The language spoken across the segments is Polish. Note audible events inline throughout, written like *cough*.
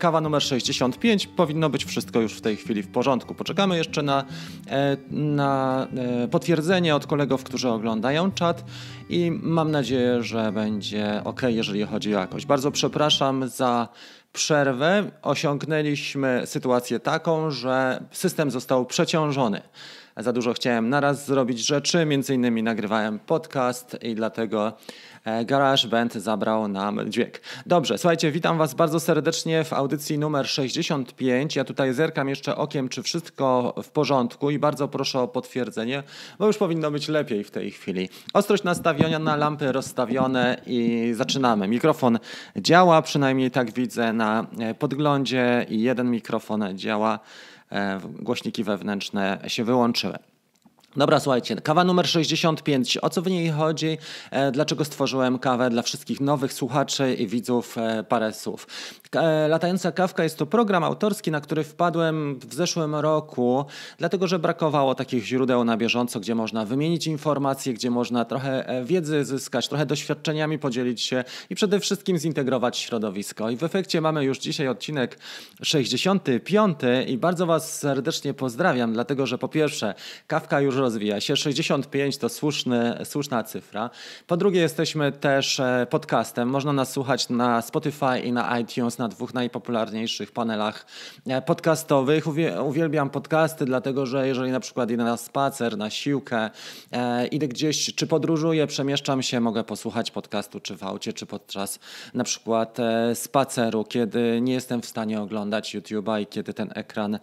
Kawa numer 65, powinno być wszystko już w tej chwili w porządku. Poczekamy jeszcze na, e, na e, potwierdzenie od kolegów, którzy oglądają czat i mam nadzieję, że będzie ok, jeżeli chodzi o jakość. Bardzo przepraszam za przerwę. Osiągnęliśmy sytuację taką, że system został przeciążony. Za dużo chciałem naraz zrobić rzeczy, między innymi nagrywałem podcast i dlatego GarageBand zabrał nam dźwięk. Dobrze, słuchajcie, witam Was bardzo serdecznie w audycji numer 65. Ja tutaj zerkam jeszcze okiem, czy wszystko w porządku i bardzo proszę o potwierdzenie, bo już powinno być lepiej w tej chwili. Ostrość nastawiona, lampy rozstawione i zaczynamy. Mikrofon działa, przynajmniej tak widzę na e, podglądzie i jeden mikrofon działa. E, głośniki wewnętrzne się wyłączyły. Dobra, słuchajcie, kawa numer 65. O co w niej chodzi? E, dlaczego stworzyłem kawę dla wszystkich nowych słuchaczy i widzów? E, parę słów. E, latająca kawka jest to program autorski, na który wpadłem w zeszłym roku, dlatego że brakowało takich źródeł na bieżąco, gdzie można wymienić informacje, gdzie można trochę wiedzy zyskać, trochę doświadczeniami podzielić się i przede wszystkim zintegrować środowisko. I w efekcie mamy już dzisiaj odcinek 65 i bardzo Was serdecznie pozdrawiam, dlatego że po pierwsze, kawka już rozwija się. 65 to słuszny, słuszna cyfra. Po drugie, jesteśmy też e, podcastem. Można nas słuchać na Spotify i na iTunes, na dwóch najpopularniejszych panelach e, podcastowych. Uwielbiam podcasty, dlatego że jeżeli na przykład idę na spacer, na siłkę, e, idę gdzieś, czy podróżuję, przemieszczam się, mogę posłuchać podcastu, czy w aucie, czy podczas na przykład spaceru, kiedy nie jestem w stanie oglądać YouTube'a i kiedy ten ekran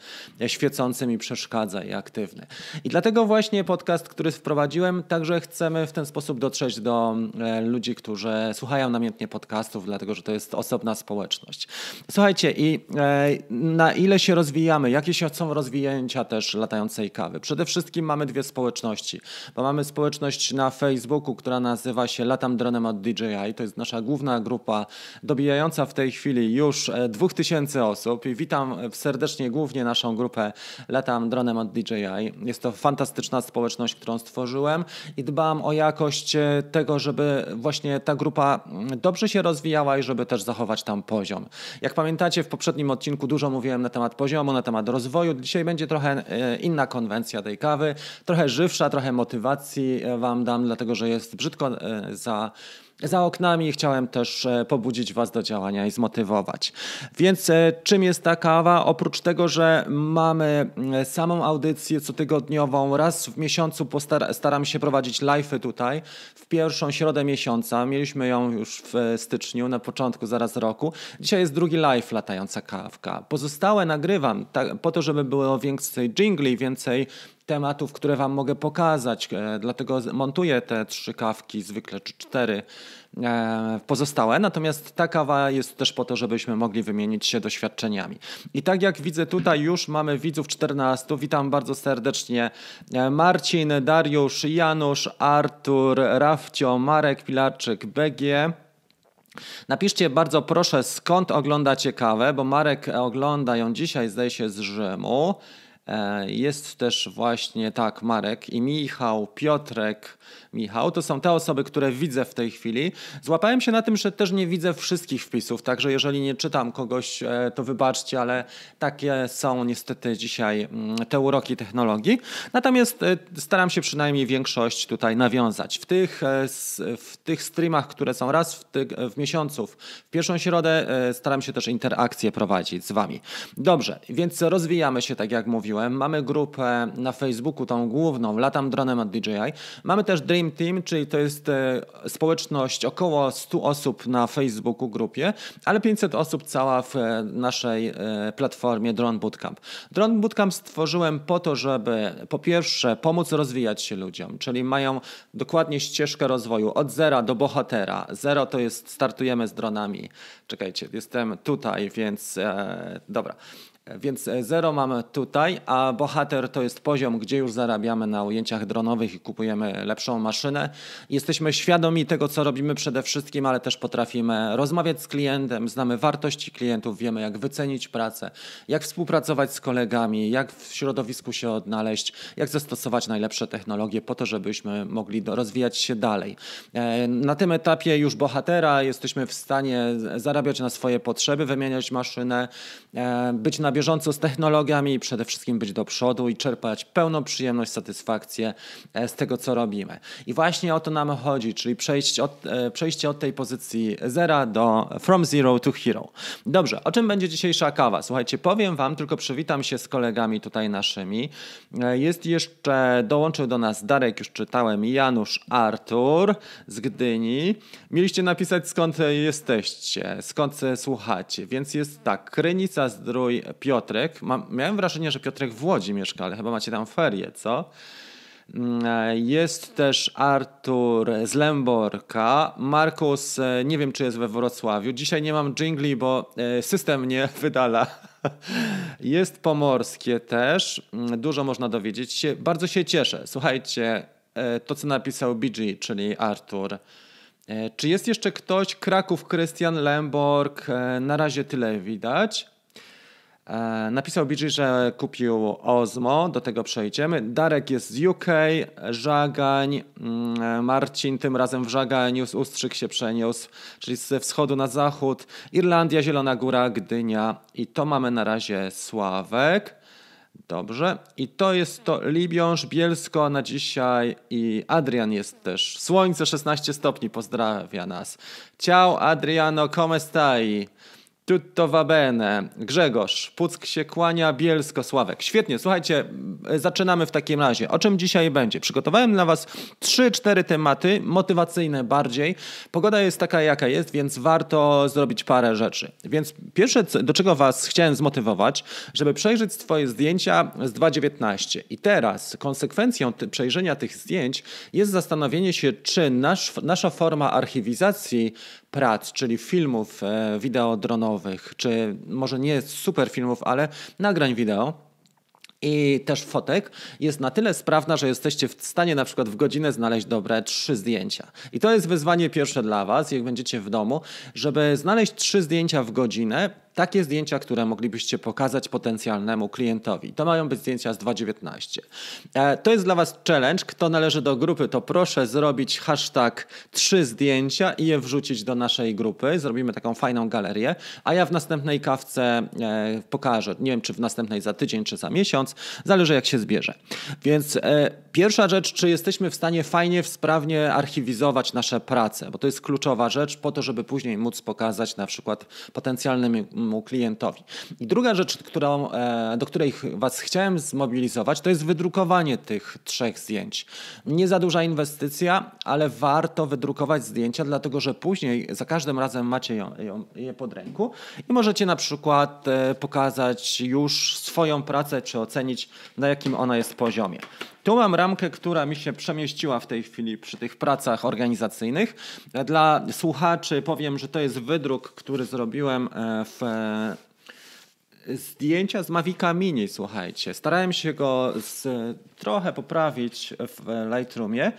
świecący mi przeszkadza i aktywny. I dlatego właśnie podcast, który wprowadziłem, także chcemy w ten sposób dotrzeć do e, ludzi, którzy słuchają namiętnie podcastów, dlatego że to jest osobna społeczność. Słuchajcie, i e, na ile się rozwijamy, jakie są rozwinięcia też latającej kawy? Przede wszystkim mamy dwie społeczności, bo mamy społeczność na Facebooku, która nazywa się Latam Dronem od DJI. To jest nasza główna grupa, dobijająca w tej chwili już 2000 e, osób. I witam serdecznie głównie naszą grupę Latam Dronem od DJI. Jest to fantastyczna społeczność, którą stworzyłem i dbam o jakość e, tego, żeby właśnie ta grupa mm, dobrze się rozwijała i żeby też zachować tam poziom. Jak pamiętacie, w poprzednim odcinku dużo mówiłem na temat poziomu, na temat rozwoju. Dzisiaj będzie trochę e, inna konwencja tej kawy, trochę żywsza, trochę motywacji e, Wam dam, dlatego że jest brzydko za za oknami chciałem też e, pobudzić Was do działania i zmotywować. Więc e, czym jest ta kawa? Oprócz tego, że mamy e, samą audycję cotygodniową, raz w miesiącu staram się prowadzić live'y tutaj, w pierwszą środę miesiąca. Mieliśmy ją już w styczniu, na początku zaraz roku. Dzisiaj jest drugi live latająca kawka. Pozostałe nagrywam po to, żeby było więcej jingli, więcej tematów, które Wam mogę pokazać. E, dlatego montuję te trzy kawki, zwykle czy cztery e, pozostałe. Natomiast ta kawa jest też po to, żebyśmy mogli wymienić się doświadczeniami. I tak jak widzę tutaj już mamy widzów 14. Witam bardzo serdecznie e, Marcin, Dariusz, Janusz, Artur, Rafcio, Marek Pilarczyk, BG. Napiszcie bardzo proszę, skąd oglądacie kawę, bo Marek ogląda ją dzisiaj, zdaje się, z Rzymu. E, jest też właśnie tak Marek i Michał, Piotrek, Michał. To są te osoby, które widzę w tej chwili. Złapałem się na tym, że też nie widzę wszystkich wpisów, także jeżeli nie czytam kogoś, e, to wybaczcie, ale takie są niestety dzisiaj mm, te uroki technologii. Natomiast e, staram się przynajmniej większość tutaj nawiązać. W tych, w tych streamach, które są raz w, ty, w miesiącu, w pierwszą środę, staram się też interakcje prowadzić z Wami. Dobrze, więc rozwijamy się, tak jak mówiłem, mamy grupę na Facebooku, tą główną, Latam Dronem od DJI. Mamy też Dream Team, czyli to jest e, społeczność około 100 osób na Facebooku grupie, ale 500 osób cała w e, naszej e, platformie Drone Bootcamp. Drone Bootcamp stworzyłem po to, żeby po pierwsze pomóc rozwijać się ludziom, czyli mają dokładnie ścieżkę rozwoju od zera do bohatera. Zero to jest startujemy z dronami. Czekajcie, jestem tutaj, więc e, dobra. Więc e, zero mamy tutaj, a bohater to jest poziom, gdzie już zarabiamy na ujęciach dronowych i kupujemy lepszą maszynę. Jesteśmy świadomi tego, co robimy przede wszystkim, ale też potrafimy rozmawiać z klientem, znamy wartości klientów, wiemy jak wycenić pracę, jak współpracować z kolegami, jak w środowisku się odnaleźć, jak zastosować najlepsze technologie po to, żebyśmy mogli rozwijać się dalej. E, na tym etapie już bohatera jesteśmy w stanie zarabiać na swoje potrzeby, wymieniać maszynę, e, być na bieżąco z technologiami i przede wszystkim być do przodu i czerpać pełną przyjemność, satysfakcję e, z tego, co robimy. I właśnie o to nam chodzi, czyli przejście od, e, przejście od tej pozycji zera do from zero to hero. Dobrze, o czym będzie dzisiejsza kawa? Słuchajcie, powiem Wam, tylko przywitam się z kolegami tutaj naszymi. E, jest jeszcze, dołączył do nas Darek, już czytałem, Janusz Artur z Gdyni. Mieliście napisać skąd jesteście, skąd słuchacie, więc jest tak, Krynica Zdrój Piotrek. miałem wrażenie, że Piotrek w Łodzi mieszka, ale chyba macie tam ferie, co? Mm, jest też Artur z Lęborka. Markus, e, nie wiem czy jest we Wrocławiu. Dzisiaj nie mam jingli, bo e, system nie *laughs* wydala. Jest Pomorskie też. Mm, dużo można dowiedzieć się. Bardzo się cieszę. Słuchajcie, e, to co napisał BG, czyli Artur. Czy jest jeszcze ktoś? Kraków, Krystian, Lemborg. Na razie tyle widać. E, napisał BG, że kupił Ozmo, do tego przejdziemy. Darek jest z UK, Żagań, mm, Marcin tym razem w Żaganiu z Ustrzyk się przeniósł, czyli ze wschodu na zachód. Irlandia, Zielona Góra, Gdynia i to mamy na razie Sławek. Dobrze. I to jest to Libiąż, Bielsko na dzisiaj i Adrian jest też. Słońce 16 stopni, pozdrawia nas. Ciao Adriano, come stai? Tutto va bene. Grzegorz, Puck się kłania, Bielsko, Sławek. Świetnie, słuchajcie, zaczynamy w takim razie. O czym dzisiaj będzie? Przygotowałem dla Was 3-4 tematy, motywacyjne bardziej. Pogoda jest taka, jaka jest, więc warto zrobić parę rzeczy. Więc pierwsze, do czego Was chciałem zmotywować, żeby przejrzeć swoje zdjęcia z 2019. I teraz konsekwencją przejrzenia tych zdjęć jest zastanowienie się, czy nasz, nasza forma archiwizacji prac, czyli filmów e, wideo dronowych, czy może nie super filmów, ale nagrań wideo, i też fotek jest na tyle sprawna, że jesteście w stanie na przykład w godzinę znaleźć dobre trzy zdjęcia. I to jest wyzwanie pierwsze dla Was, jak będziecie w domu, żeby znaleźć trzy zdjęcia w godzinę, takie zdjęcia, które moglibyście pokazać potencjalnemu klientowi. To mają być zdjęcia z 2019. E, to jest dla Was challenge. Kto należy do grupy, to proszę zrobić hashtag trzy zdjęcia i je wrzucić do naszej grupy. Zrobimy taką fajną galerię, a ja w następnej kawce e, pokażę. Nie wiem, czy w następnej za tydzień, czy za miesiąc. Zależy, jak się zbierze. Więc e, pierwsza rzecz, czy jesteśmy w stanie fajnie, sprawnie archiwizować nasze prace, bo to jest kluczowa rzecz po to, żeby później móc pokazać na przykład potencjalnym klientowi. I druga rzecz, którą, e, do której Was chciałem zmobilizować, to jest wydrukowanie tych trzech zdjęć. Nie za duża inwestycja, ale warto wydrukować zdjęcia, dlatego że później za każdym razem macie je pod ręku i możecie na przykład e, pokazać już swoją pracę, czy ocenić, na jakim ona jest poziomie. Tu mam ramkę, która mi się przemieściła w tej chwili przy tych pracach organizacyjnych. Dla słuchaczy powiem, że to jest wydruk, który zrobiłem e, w zdjęcia z Mavica Mini, słuchajcie. Starałem się go z, trochę poprawić w Lightroomie,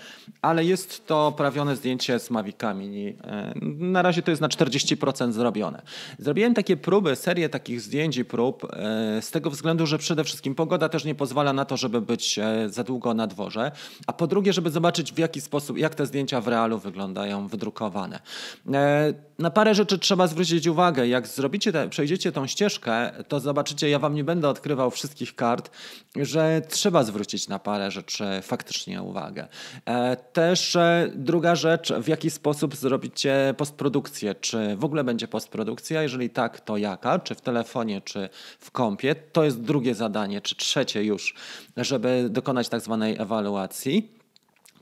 ale jest to prawione zdjęcie z Mavica Mini. E, na razie to jest na 40% zrobione. Zrobiłem takie próby, serię takich zdjęć i prób e, z tego względu, że przede wszystkim pogoda też nie pozwala na to, żeby być e, za długo na dworze, a po drugie, żeby zobaczyć w jaki sposób, jak te zdjęcia w realu wyglądają wydrukowane. Na parę rzeczy trzeba zwrócić uwagę. Jak zrobicie te, przejdziecie tą ścieżkę, to zobaczycie, ja wam nie będę odkrywał wszystkich kart, że trzeba zwrócić na parę rzeczy faktycznie uwagę. E, też e, druga rzecz, w jaki sposób zrobicie postprodukcję. Czy w ogóle będzie postprodukcja? Jeżeli tak, to jaka? Czy w telefonie, czy w kompie? To jest drugie zadanie, czy trzecie już, żeby dokonać tak zwanej ewaluacji.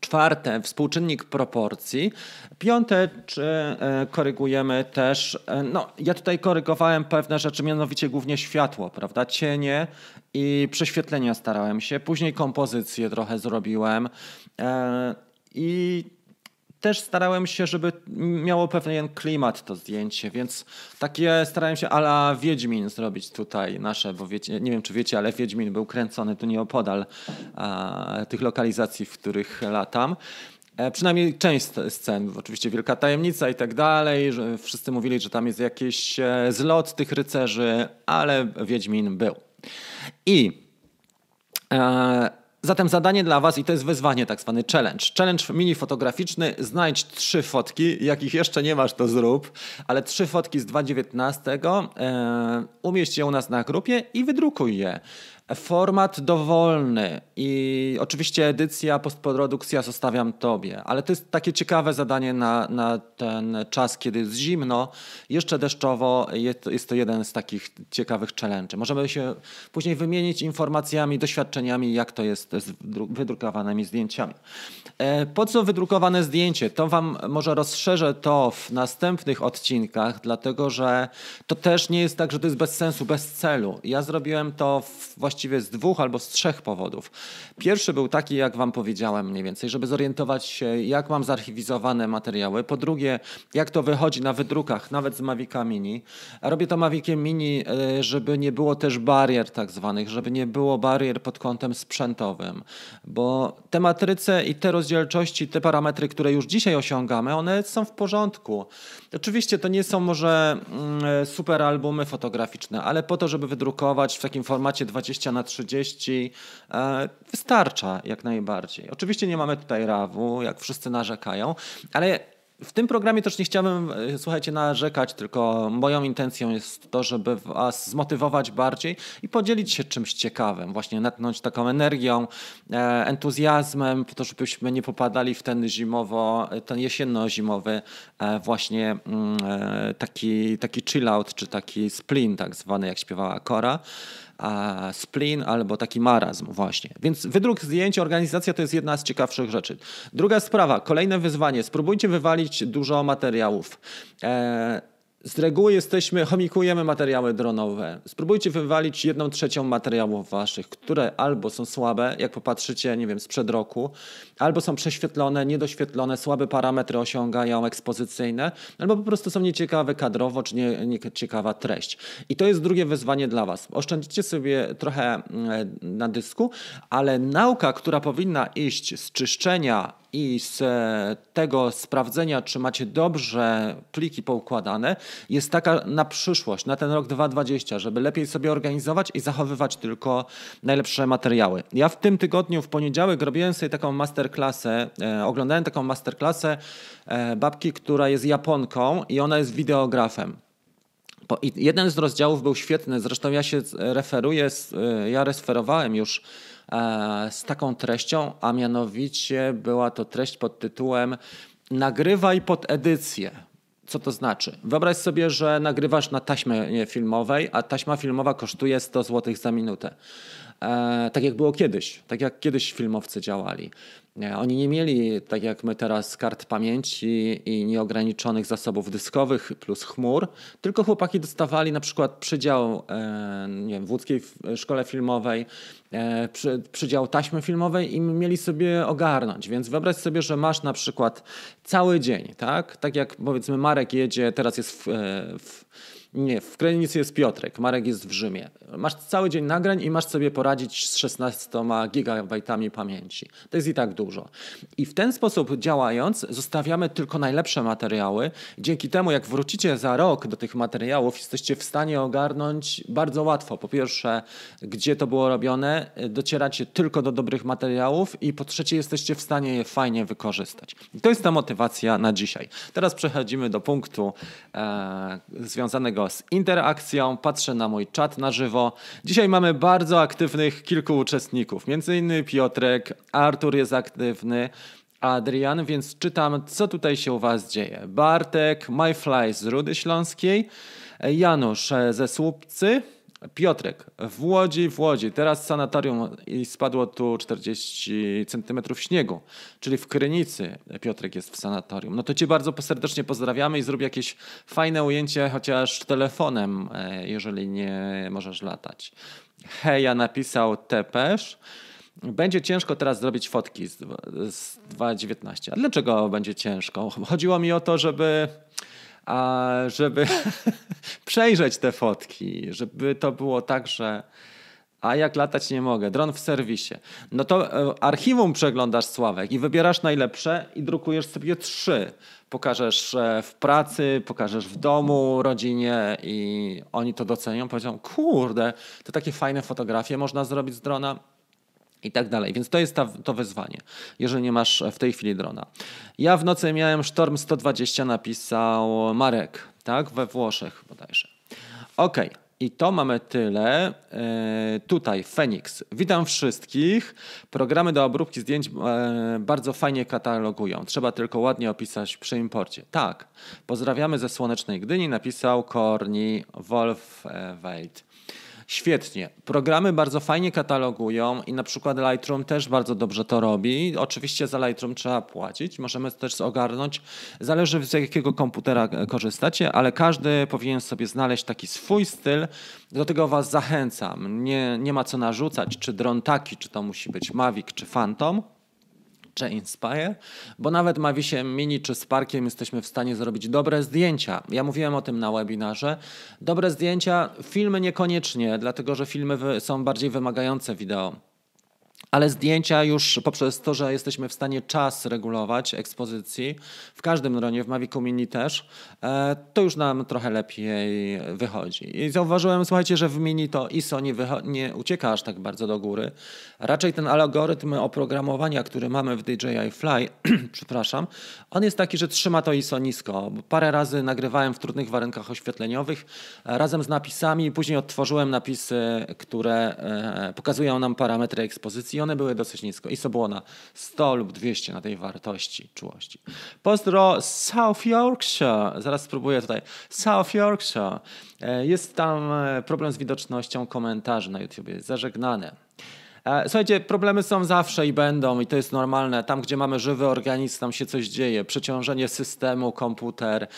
Czwarte, współczynnik proporcji. Piąte, czy e, korygujemy też, e, no ja tutaj korygowałem pewne rzeczy, mianowicie głównie światło, prawda, cienie i prześwietlenia starałem się. Później kompozycję trochę zrobiłem e, i też starałem się, żeby miało pewien klimat to zdjęcie, więc takie starałem się ala Wiedźmin zrobić tutaj nasze, bo wiecie, nie wiem czy wiecie, ale Wiedźmin był kręcony tu nieopodal a, tych lokalizacji, w których latam. E, przynajmniej część scen, oczywiście wielka tajemnica i tak dalej, że wszyscy mówili, że tam jest jakiś e, zlot tych rycerzy, ale Wiedźmin był. I e, Zatem zadanie dla Was, i to jest wyzwanie, tak zwany challenge. Challenge mini fotograficzny. Znajdź trzy fotki, jakich jeszcze nie masz, to zrób, ale trzy fotki z 2019. E, umieść je u nas na grupie i wydrukuj je. Format dowolny i oczywiście edycja, postprodukcja zostawiam tobie, ale to jest takie ciekawe zadanie na, na ten czas, kiedy jest zimno, jeszcze deszczowo. Jest, jest to jeden z takich ciekawych challenge. Możemy się później wymienić informacjami, doświadczeniami, jak to jest z wydrukowanymi zdjęciami. E, po co wydrukowane zdjęcie? To Wam może rozszerzę to w następnych odcinkach, dlatego że to też nie jest tak, że to jest bez sensu, bez celu. Ja zrobiłem to właściwie z dwóch albo z trzech powodów. Pierwszy był taki, jak Wam powiedziałem mniej więcej, żeby zorientować się, jak mam zarchiwizowane materiały. Po drugie, jak to wychodzi na wydrukach, nawet z Mavica Mini. Robię to Maviciem Mini, e, żeby nie było też barier tak zwanych, żeby nie było barier pod kątem sprzętowym, bo te matryce i te rozdzielczości, te parametry, które już dzisiaj osiągamy, one są w porządku. Oczywiście to nie są może mm, super albumy fotograficzne, ale po to, żeby wydrukować w takim formacie 20 na 30 e, wystarcza jak najbardziej. Oczywiście nie mamy tutaj rawu, jak wszyscy narzekają, ale w tym programie też nie chciałbym, e, słuchajcie, narzekać, tylko moją intencją jest to, żeby was zmotywować bardziej i podzielić się czymś ciekawym, właśnie natchnąć taką energią, e, entuzjazmem, po to, żebyśmy nie popadali w ten zimowo, ten jesienno-zimowy e, właśnie mm, taki, taki chill out, czy taki splin tak zwany, jak śpiewała Kora spleen albo taki marazm właśnie. Więc wydruk zdjęć, organizacja to jest jedna z ciekawszych rzeczy. Druga sprawa, kolejne wyzwanie. Spróbujcie wywalić dużo materiałów. E, z reguły jesteśmy, chomikujemy materiały dronowe. Spróbujcie wywalić jedną trzecią materiałów waszych, które albo są słabe, jak popatrzycie, nie wiem, sprzed roku, albo są prześwietlone, niedoświetlone, słabe parametry osiągają ekspozycyjne, albo po prostu są nieciekawe kadrowo, czy nieciekawa nie treść. I to jest drugie wyzwanie dla was. Oszczędzicie sobie trochę mm, na dysku, ale nauka, która powinna iść z czyszczenia i z tego sprawdzenia, czy macie dobrze pliki poukładane, jest taka na przyszłość, na ten rok 2020, żeby lepiej sobie organizować i zachowywać tylko najlepsze materiały. Ja w tym tygodniu, w poniedziałek, robiłem sobie taką masterclassę, e, oglądałem taką masterclassę e, babki, która jest Japonką i ona jest wideografem. I jeden z rozdziałów był świetny, zresztą ja się referuję, e, ja referowałem już z taką treścią, a mianowicie była to treść pod tytułem Nagrywaj pod edycję. Co to znaczy? Wyobraź sobie, że nagrywasz na taśmie filmowej, a taśma filmowa kosztuje 100 zł za minutę. E, tak jak było kiedyś, tak jak kiedyś filmowcy działali. Oni nie mieli, tak jak my teraz, kart pamięci i nieograniczonych zasobów dyskowych plus chmur, tylko chłopaki dostawali na przykład przydział e, nie wiem, w łódzkiej szkole filmowej, e, przy, przydział taśmy filmowej i mieli sobie ogarnąć. Więc wyobraź sobie, że masz na przykład cały dzień, tak? Tak jak powiedzmy Marek jedzie, teraz jest w, w nie, w Krynicy jest Piotrek, Marek jest w Rzymie. Masz cały dzień nagrań i masz sobie poradzić z 16 gigabajtami pamięci. To jest i tak dużo. I w ten sposób działając, zostawiamy tylko najlepsze materiały. Dzięki temu, jak wrócicie za rok do tych materiałów, jesteście w stanie ogarnąć bardzo łatwo. Po pierwsze, gdzie to było robione, docieracie tylko do dobrych materiałów i po trzecie, jesteście w stanie je fajnie wykorzystać. I to jest ta motywacja na dzisiaj. Teraz przechodzimy do punktu e, związanego z interakcją, patrzę na mój czat na żywo. Dzisiaj mamy bardzo aktywnych kilku uczestników, między innymi Piotrek, Artur jest aktywny, Adrian, więc czytam, co tutaj się u Was dzieje. Bartek, MyFly z Rudy Śląskiej, Janusz ze Słupcy, Piotrek, w Łodzi, w Łodzi, teraz sanatorium i spadło tu 40 centymetrów śniegu, czyli w Krynicy Piotrek jest w sanatorium. No to Cię bardzo serdecznie pozdrawiamy i zrób jakieś fajne ujęcie, chociaż telefonem, e, jeżeli nie możesz latać. Heja napisał Tepesz. będzie ciężko teraz zrobić fotki z, z 2.19. A dlaczego będzie ciężko? Chodziło mi o to, żeby a żeby *laughs* przejrzeć te fotki, żeby to było tak, że a jak latać nie mogę, dron w serwisie. No to e, archiwum przeglądasz Sławek i wybierasz najlepsze i drukujesz sobie trzy. Pokażesz e, w pracy, pokażesz w domu, rodzinie i oni to docenią. Powiedzą, kurde, to takie fajne fotografie można zrobić z drona i tak dalej. Więc to jest ta, to wyzwanie, jeżeli nie masz w tej chwili drona. Ja w nocy miałem Sztorm 120, napisał Marek, tak, we Włoszech bodajże. Okej. Okay. I to mamy tyle. E, tutaj Phoenix. Witam wszystkich. Programy do obróbki zdjęć e, bardzo fajnie katalogują. Trzeba tylko ładnie opisać przy imporcie. Tak. Pozdrawiamy ze Słonecznej Gdyni, napisał Korni Wolfweit. Świetnie. Programy bardzo fajnie katalogują i na przykład Lightroom też bardzo dobrze to robi. Oczywiście za Lightroom trzeba płacić, możemy też ogarnąć. Zależy z jakiego komputera korzystacie, ale każdy powinien sobie znaleźć taki swój styl. Do tego Was zachęcam. Nie, nie ma co narzucać, czy dron taki, czy to musi być Mavic, czy Phantom czy Inspire, bo nawet Mavisie Mini czy Sparkiem jesteśmy w stanie zrobić dobre zdjęcia. Ja mówiłem o tym na webinarze. Dobre zdjęcia, filmy niekoniecznie, dlatego że filmy są bardziej wymagające wideo ale zdjęcia już poprzez to, że jesteśmy w stanie czas regulować ekspozycji, w każdym dronie, w Mavicu Mini też, e, to już nam trochę lepiej wychodzi. I zauważyłem, słuchajcie, że w Mini to ISO nie, nie ucieka aż tak bardzo do góry. Raczej ten algorytm oprogramowania, który mamy w DJI Fly, *clears throat* przepraszam, on jest taki, że trzyma to ISO nisko. Parę razy nagrywałem w trudnych warunkach oświetleniowych e, razem z napisami, później odtworzyłem napisy, które e, pokazują nam parametry ekspozycji one były dosyć nisko. ISO było na 100 lub 200 na tej wartości czułości. Pozdro South Yorkshire. Zaraz spróbuję tutaj. South Yorkshire. E, jest tam e, problem z widocznością komentarzy na YouTube. Zażegnane. E, słuchajcie, problemy są zawsze i będą, i to jest normalne. Tam, gdzie mamy żywy organizm, tam się coś dzieje. Przeciążenie systemu, komputer,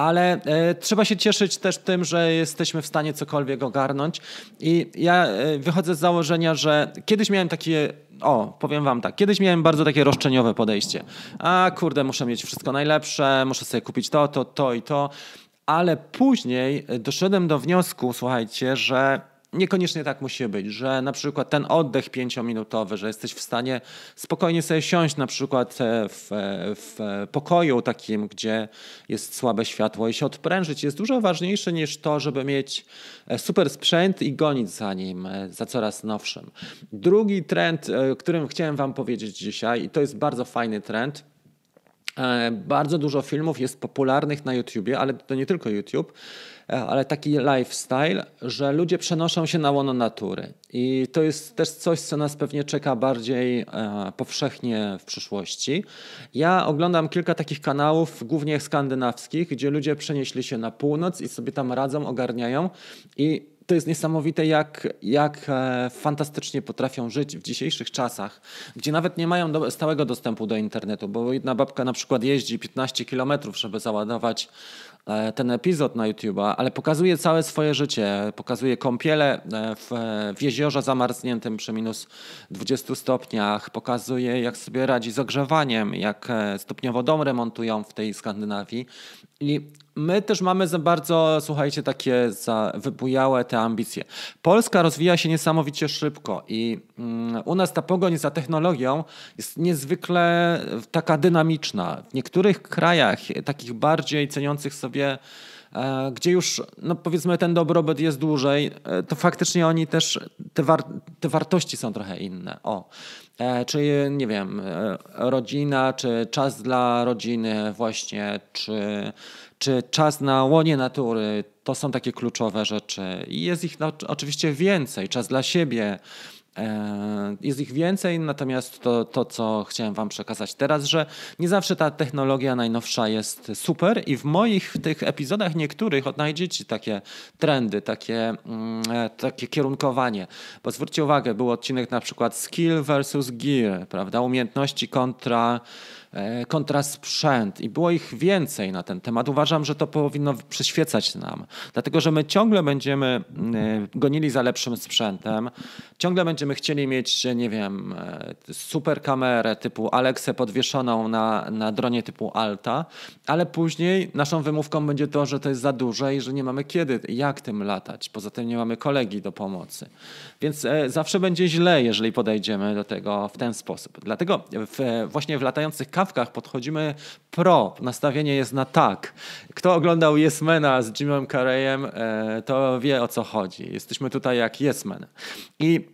ale e, trzeba się cieszyć też tym, że jesteśmy w stanie cokolwiek ogarnąć. I ja e, wychodzę z założenia, że kiedyś miałem takie. O, powiem wam tak. Kiedyś miałem bardzo takie roszczeniowe podejście. A kurde, muszę mieć wszystko najlepsze, muszę sobie kupić to, to, to i to. Ale później doszedłem do wniosku, słuchajcie, że Niekoniecznie tak musi być, że na przykład ten oddech pięciominutowy, że jesteś w stanie spokojnie sobie siąść na przykład e, w, e, w pokoju takim, gdzie jest słabe światło i się odprężyć jest dużo ważniejsze niż to, żeby mieć e, super sprzęt i gonić za nim, za coraz nowszym. Drugi trend, którym chciałem wam powiedzieć dzisiaj i to jest bardzo fajny trend, bardzo dużo filmów jest popularnych na YouTubie, ale to nie tylko YouTube, ale taki lifestyle, że ludzie przenoszą się na łono natury. I to jest też coś, co nas pewnie czeka bardziej e, powszechnie w przyszłości. Ja oglądam kilka takich kanałów, głównie skandynawskich, gdzie ludzie przenieśli się na północ i sobie tam radzą, ogarniają. I to jest niesamowite, jak, jak e, fantastycznie potrafią żyć w dzisiejszych czasach, gdzie nawet nie mają do, stałego dostępu do internetu, bo jedna babka na przykład jeździ 15 kilometrów, żeby załadować E, ten epizod na YouTube'a, ale pokazuje całe swoje życie. Pokazuje kąpiele e, w, w jeziorze zamarzniętym przy minus 20 stopniach. Pokazuje, jak sobie radzi z ogrzewaniem, jak e, stopniowo dom remontują w tej Skandynawii. I my też mamy za bardzo, słuchajcie, takie za wybujałe te ambicje. Polska rozwija się niesamowicie szybko i u nas ta pogoń za technologią jest niezwykle taka dynamiczna. W niektórych krajach, takich bardziej ceniących sobie e, gdzie już, no powiedzmy, ten dobrobyt jest dłużej, e, to faktycznie oni też, te, war te wartości są trochę inne. O, e, czy nie wiem, rodzina, czy czas dla rodziny, właśnie, czy czy czas na łonie natury, to są takie kluczowe rzeczy. I jest ich no, oczywiście więcej, czas dla siebie. E, jest ich więcej, natomiast to, to, co chciałem Wam przekazać teraz, że nie zawsze ta technologia najnowsza jest super i w moich tych epizodach niektórych odnajdziecie takie trendy, takie, mm, e, takie kierunkowanie. Bo zwróćcie uwagę, był odcinek na przykład skill versus gear, prawda? Umiejętności kontra e, kontrasprzęt i było ich więcej na ten temat. Uważam, że to powinno przyświecać nam, dlatego że my ciągle będziemy e, gonili za lepszym sprzętem, ciągle będziemy chcieli mieć, nie wiem, super kamerę typu Alexę podwieszoną na, na dronie typu Alta, ale później naszą wymówką będzie to, że to jest za duże i że nie mamy kiedy, jak tym latać. Poza tym nie mamy kolegi do pomocy. Więc zawsze będzie źle, jeżeli podejdziemy do tego w ten sposób. Dlatego w, właśnie w latających kawkach podchodzimy pro. Nastawienie jest na tak. Kto oglądał Yesmana z Jimem Carreyem, e, to wie o co chodzi. Jesteśmy tutaj jak Yesman. I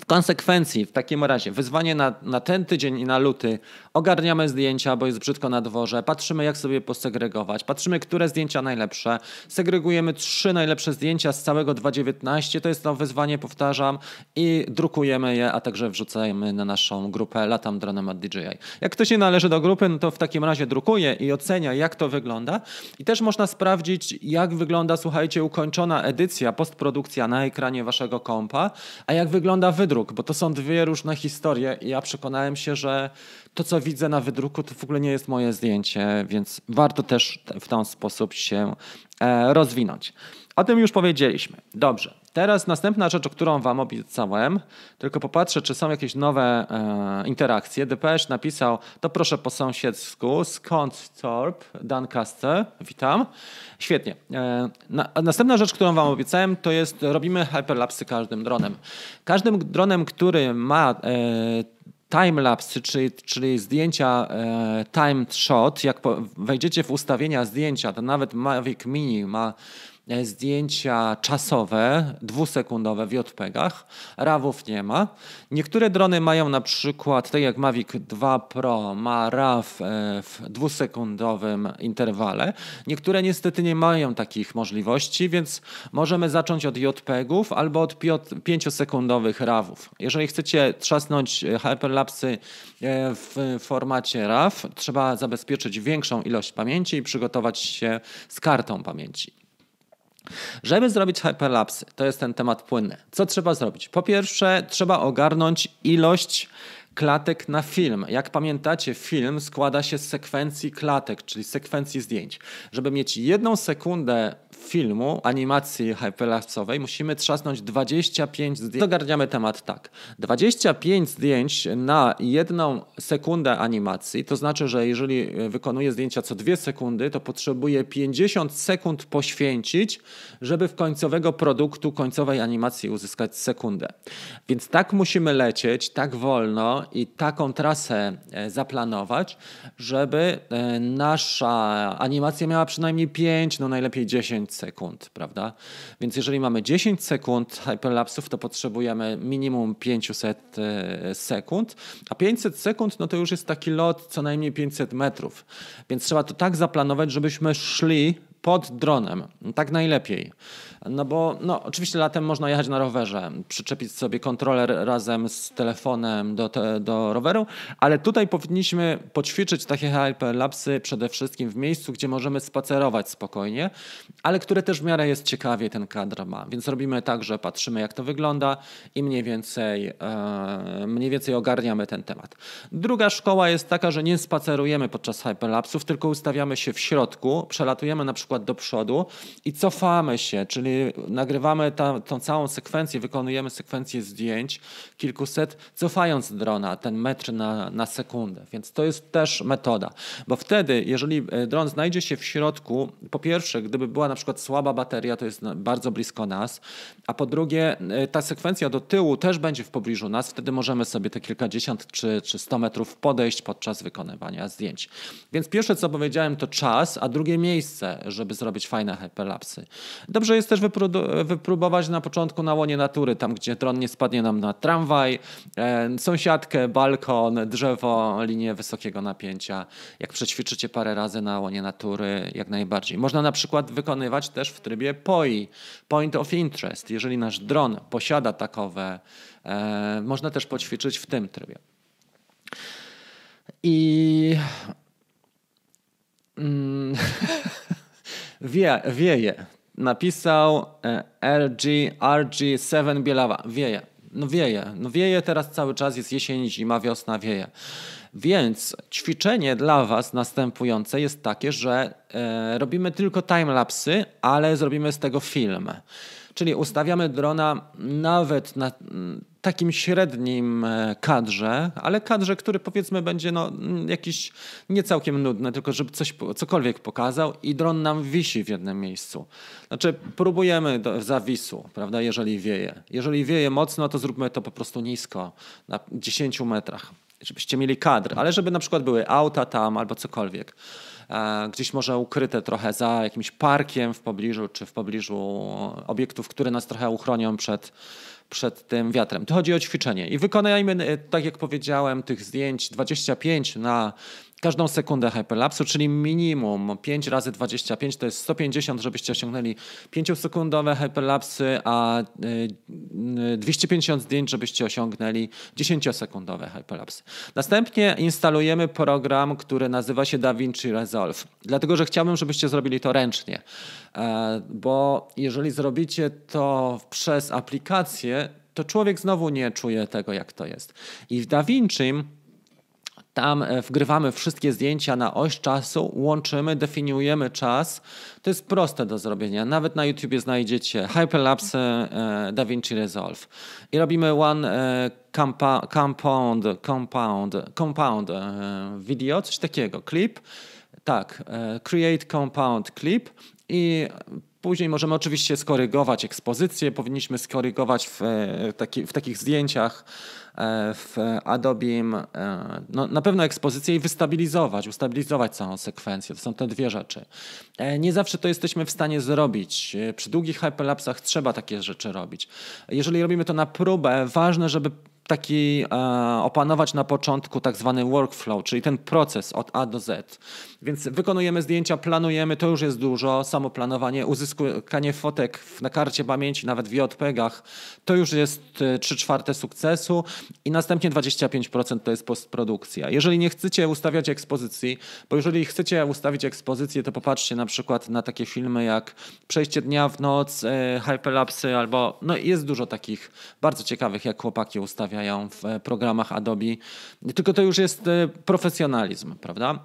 w konsekwencji, w takim razie, wyzwanie na, na ten tydzień i na luty, ogarniamy zdjęcia, bo jest brzydko na dworze, patrzymy jak sobie posegregować, patrzymy, które zdjęcia najlepsze, segregujemy trzy najlepsze zdjęcia z całego 2019, to jest to wyzwanie, powtarzam, i drukujemy je, a także wrzucajmy na naszą grupę Latam Dronem od DJI. Jak ktoś nie należy do grupy, no to w takim razie drukuje i ocenia, jak to wygląda. I też można sprawdzić, jak wygląda, słuchajcie, ukończona edycja, postprodukcja na ekranie waszego kompa, a jak wygląda wydruk, bo to są dwie różne historie i ja przekonałem się, że to, co widzę na wydruku, to w ogóle nie jest moje zdjęcie, więc warto też w ten sposób się e, rozwinąć. O tym już powiedzieliśmy. Dobrze. Teraz następna rzecz, o którą Wam obiecałem, tylko popatrzę, czy są jakieś nowe e, interakcje. DPS napisał, to proszę po sąsiedzku, skąd Torp, Doncaster, witam. Świetnie. E, na, następna rzecz, którą Wam obiecałem, to jest robimy hyperlapsy każdym dronem. Każdym dronem, który ma e, timelapse, czyli, czyli zdjęcia e, timed shot, jak po, wejdziecie w ustawienia zdjęcia, to nawet Mavic Mini ma zdjęcia czasowe, dwusekundowe w JPEGach. RAWów nie ma. Niektóre drony mają na przykład, tak jak Mavic 2 Pro ma RAW e, w dwusekundowym interwale. Niektóre niestety nie mają takich możliwości, więc możemy zacząć od JPEGów albo od 5-sekundowych RAWów. Jeżeli chcecie trzasnąć e, hyperlapsy w formacie RAW, trzeba zabezpieczyć większą ilość pamięci i przygotować się z kartą pamięci. Żeby zrobić hyperlapsy, to jest ten temat płynny. Co trzeba zrobić? Po pierwsze, trzeba ogarnąć ilość klatek na film. Jak pamiętacie, film składa się z sekwencji klatek, czyli sekwencji zdjęć. Żeby mieć jedną sekundę filmu, animacji hyperlapsowej, musimy trzasnąć 25 zdjęć. Zagarniamy temat tak. 25 zdjęć na jedną sekundę animacji, to znaczy, że jeżeli wykonuję zdjęcia co dwie sekundy, to potrzebuję 50 sekund poświęcić, żeby w końcowego produktu, końcowej animacji uzyskać sekundę. Więc tak musimy lecieć, tak wolno i taką trasę e, zaplanować, żeby e, nasza animacja miała przynajmniej 5, no najlepiej 10 sekund, prawda? Więc jeżeli mamy 10 sekund hyperlapsów, to potrzebujemy minimum 500 e, sekund, a 500 sekund no to już jest taki lot co najmniej 500 metrów. Więc trzeba to tak zaplanować, żebyśmy szli pod dronem. Tak najlepiej. No bo no, oczywiście latem można jechać na rowerze, przyczepić sobie kontroler razem z telefonem do, te, do roweru, ale tutaj powinniśmy poćwiczyć takie hyperlapsy przede wszystkim w miejscu, gdzie możemy spacerować spokojnie, ale które też w miarę jest ciekawie ten kadr ma. Więc robimy tak, że patrzymy jak to wygląda i mniej więcej, e, mniej więcej ogarniamy ten temat. Druga szkoła jest taka, że nie spacerujemy podczas hyperlapsów, tylko ustawiamy się w środku, przelatujemy na przykład do przodu i cofamy się, czyli nagrywamy ta, tą całą sekwencję, wykonujemy sekwencję zdjęć kilkuset, cofając drona ten metr na, na sekundę. Więc to jest też metoda, bo wtedy, jeżeli e, dron znajdzie się w środku, po pierwsze, gdyby była na przykład słaba bateria, to jest bardzo blisko nas, a po drugie, e, ta sekwencja do tyłu też będzie w pobliżu nas, wtedy możemy sobie te kilkadziesiąt czy, czy sto metrów podejść podczas wykonywania zdjęć. Więc pierwsze, co powiedziałem, to czas, a drugie miejsce, żeby zrobić fajne hyperlapsy. Dobrze jest też wypróbować na początku na łonie natury, tam gdzie dron nie spadnie nam na tramwaj, e, sąsiadkę, balkon, drzewo, linię wysokiego napięcia. Jak przećwiczycie parę razy na łonie natury, jak najbardziej. Można na przykład wykonywać też w trybie POI, Point of Interest. Jeżeli nasz dron posiada takowe, e, można też poćwiczyć w tym trybie. I mm, *laughs* wie, wieje napisał e, RG, RG7 Bielawa. Wieje. No wieje. No wieje teraz cały czas, jest jesień, zima, wiosna, wieje. Więc ćwiczenie dla Was następujące jest takie, że e, robimy tylko timelapsy, ale zrobimy z tego film. Czyli ustawiamy drona nawet na takim średnim e, kadrze, ale kadrze, który powiedzmy będzie no, mm, jakiś nie całkiem nudny, tylko żeby coś, cokolwiek pokazał i dron nam wisi w jednym miejscu. Znaczy próbujemy do zawisu, prawda, jeżeli wieje. Jeżeli wieje mocno, to zróbmy to po prostu nisko, na 10 metrach, żebyście mieli kadr, ale żeby na przykład były auta tam albo cokolwiek. E, gdzieś może ukryte trochę za jakimś parkiem w pobliżu, czy w pobliżu obiektów, które nas trochę uchronią przed, przed tym wiatrem. To chodzi o ćwiczenie. I wykonajmy, e, tak jak powiedziałem, tych zdjęć 25 na każdą sekundę hyperlapsu, czyli minimum 5 razy 25 to jest 150, żebyście osiągnęli 5-sekundowe hyperlapsy, a 250 y, zdjęć, żebyście osiągnęli 10-sekundowe hyperlapsy. Następnie instalujemy program, który nazywa się DaVinci Resolve, dlatego że chciałbym, żebyście zrobili to ręcznie, e, bo jeżeli zrobicie to przez aplikację, to człowiek znowu nie czuje tego, jak to jest. I w DaVinci tam e, wgrywamy wszystkie zdjęcia na oś czasu, łączymy, definiujemy czas. To jest proste do zrobienia. Nawet na YouTubie znajdziecie Hyperlapse e, DaVinci Resolve. I robimy one e, compound, compound, compound video, coś takiego. Clip. Tak, create compound clip i Później możemy oczywiście skorygować ekspozycję. Powinniśmy skorygować w, taki, w takich zdjęciach w Adobe e, no, na pewno ekspozycję i wystabilizować, ustabilizować całą sekwencję. To są te dwie rzeczy. E, nie zawsze to jesteśmy w stanie zrobić. Przy długich hyperlapsach trzeba takie rzeczy robić. Jeżeli robimy to na próbę, ważne, żeby taki e, opanować na początku tak zwany workflow, czyli ten proces od A do Z. Więc wykonujemy zdjęcia, planujemy, to już jest dużo. Samo planowanie, uzyskanie fotek na karcie pamięci, nawet w JPEGach, to już jest 3 e, czwarte sukcesu i następnie 25% to jest postprodukcja. Jeżeli nie chcecie ustawiać ekspozycji, bo jeżeli chcecie ustawić ekspozycję, to popatrzcie na przykład na takie filmy jak Przejście dnia w noc, e, albo no jest dużo takich bardzo ciekawych, jak chłopaki ustawiają ustawiają w programach Adobe. Tylko to już jest e, profesjonalizm, prawda?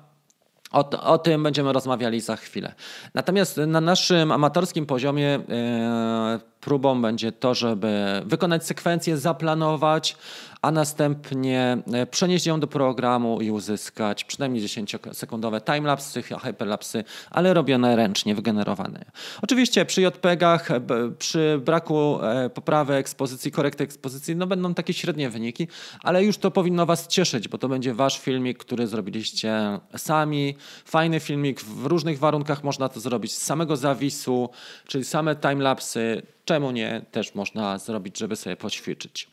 O, o, tym będziemy rozmawiali za chwilę. Natomiast na naszym amatorskim poziomie e, próbą będzie to, żeby wykonać sekwencję, zaplanować, a następnie e, przenieść ją do programu i uzyskać przynajmniej 10-sekundowe timelapsy, hyperlapsy, ale robione ręcznie, wygenerowane. Oczywiście przy JPEGach, przy braku e, poprawy ekspozycji, korekty ekspozycji, no będą takie średnie wyniki, ale już to powinno Was cieszyć, bo to będzie Wasz filmik, który zrobiliście sami. Fajny filmik, w różnych warunkach można to zrobić z samego zawisu, czyli same timelapsy, czemu nie, też można zrobić, żeby sobie poćwiczyć.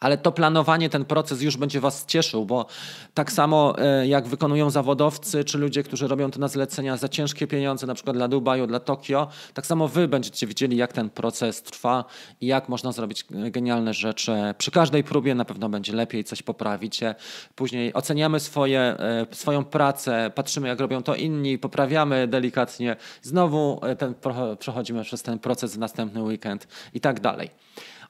Ale to planowanie, ten proces już będzie Was cieszył, bo tak samo e, jak wykonują zawodowcy czy ludzie, którzy robią to na zlecenia za ciężkie pieniądze, na przykład dla Dubaju, dla Tokio, tak samo Wy będziecie widzieli, jak ten proces trwa i jak można zrobić genialne rzeczy. Przy każdej próbie na pewno będzie lepiej, coś poprawicie. Później oceniamy swoje, e, swoją pracę, patrzymy, jak robią to inni, poprawiamy delikatnie. Znowu e, ten, przechodzimy przez ten proces w następny weekend i tak dalej.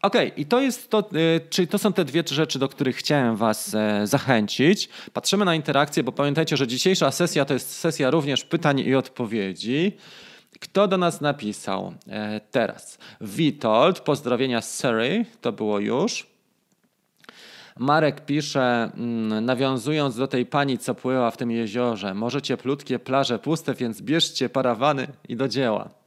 Okej, okay, i to jest to, y, czyli to są te dwie rzeczy, do których chciałem Was e, zachęcić. Patrzymy na interakcję, bo pamiętajcie, że dzisiejsza sesja to jest sesja również pytań i odpowiedzi. Kto do nas napisał e, teraz? Witold, pozdrowienia z Surrey, to było już. Marek pisze, mm, nawiązując do tej pani, co płyła w tym jeziorze, możecie plutkie plaże puste, więc bierzcie parawany i do dzieła.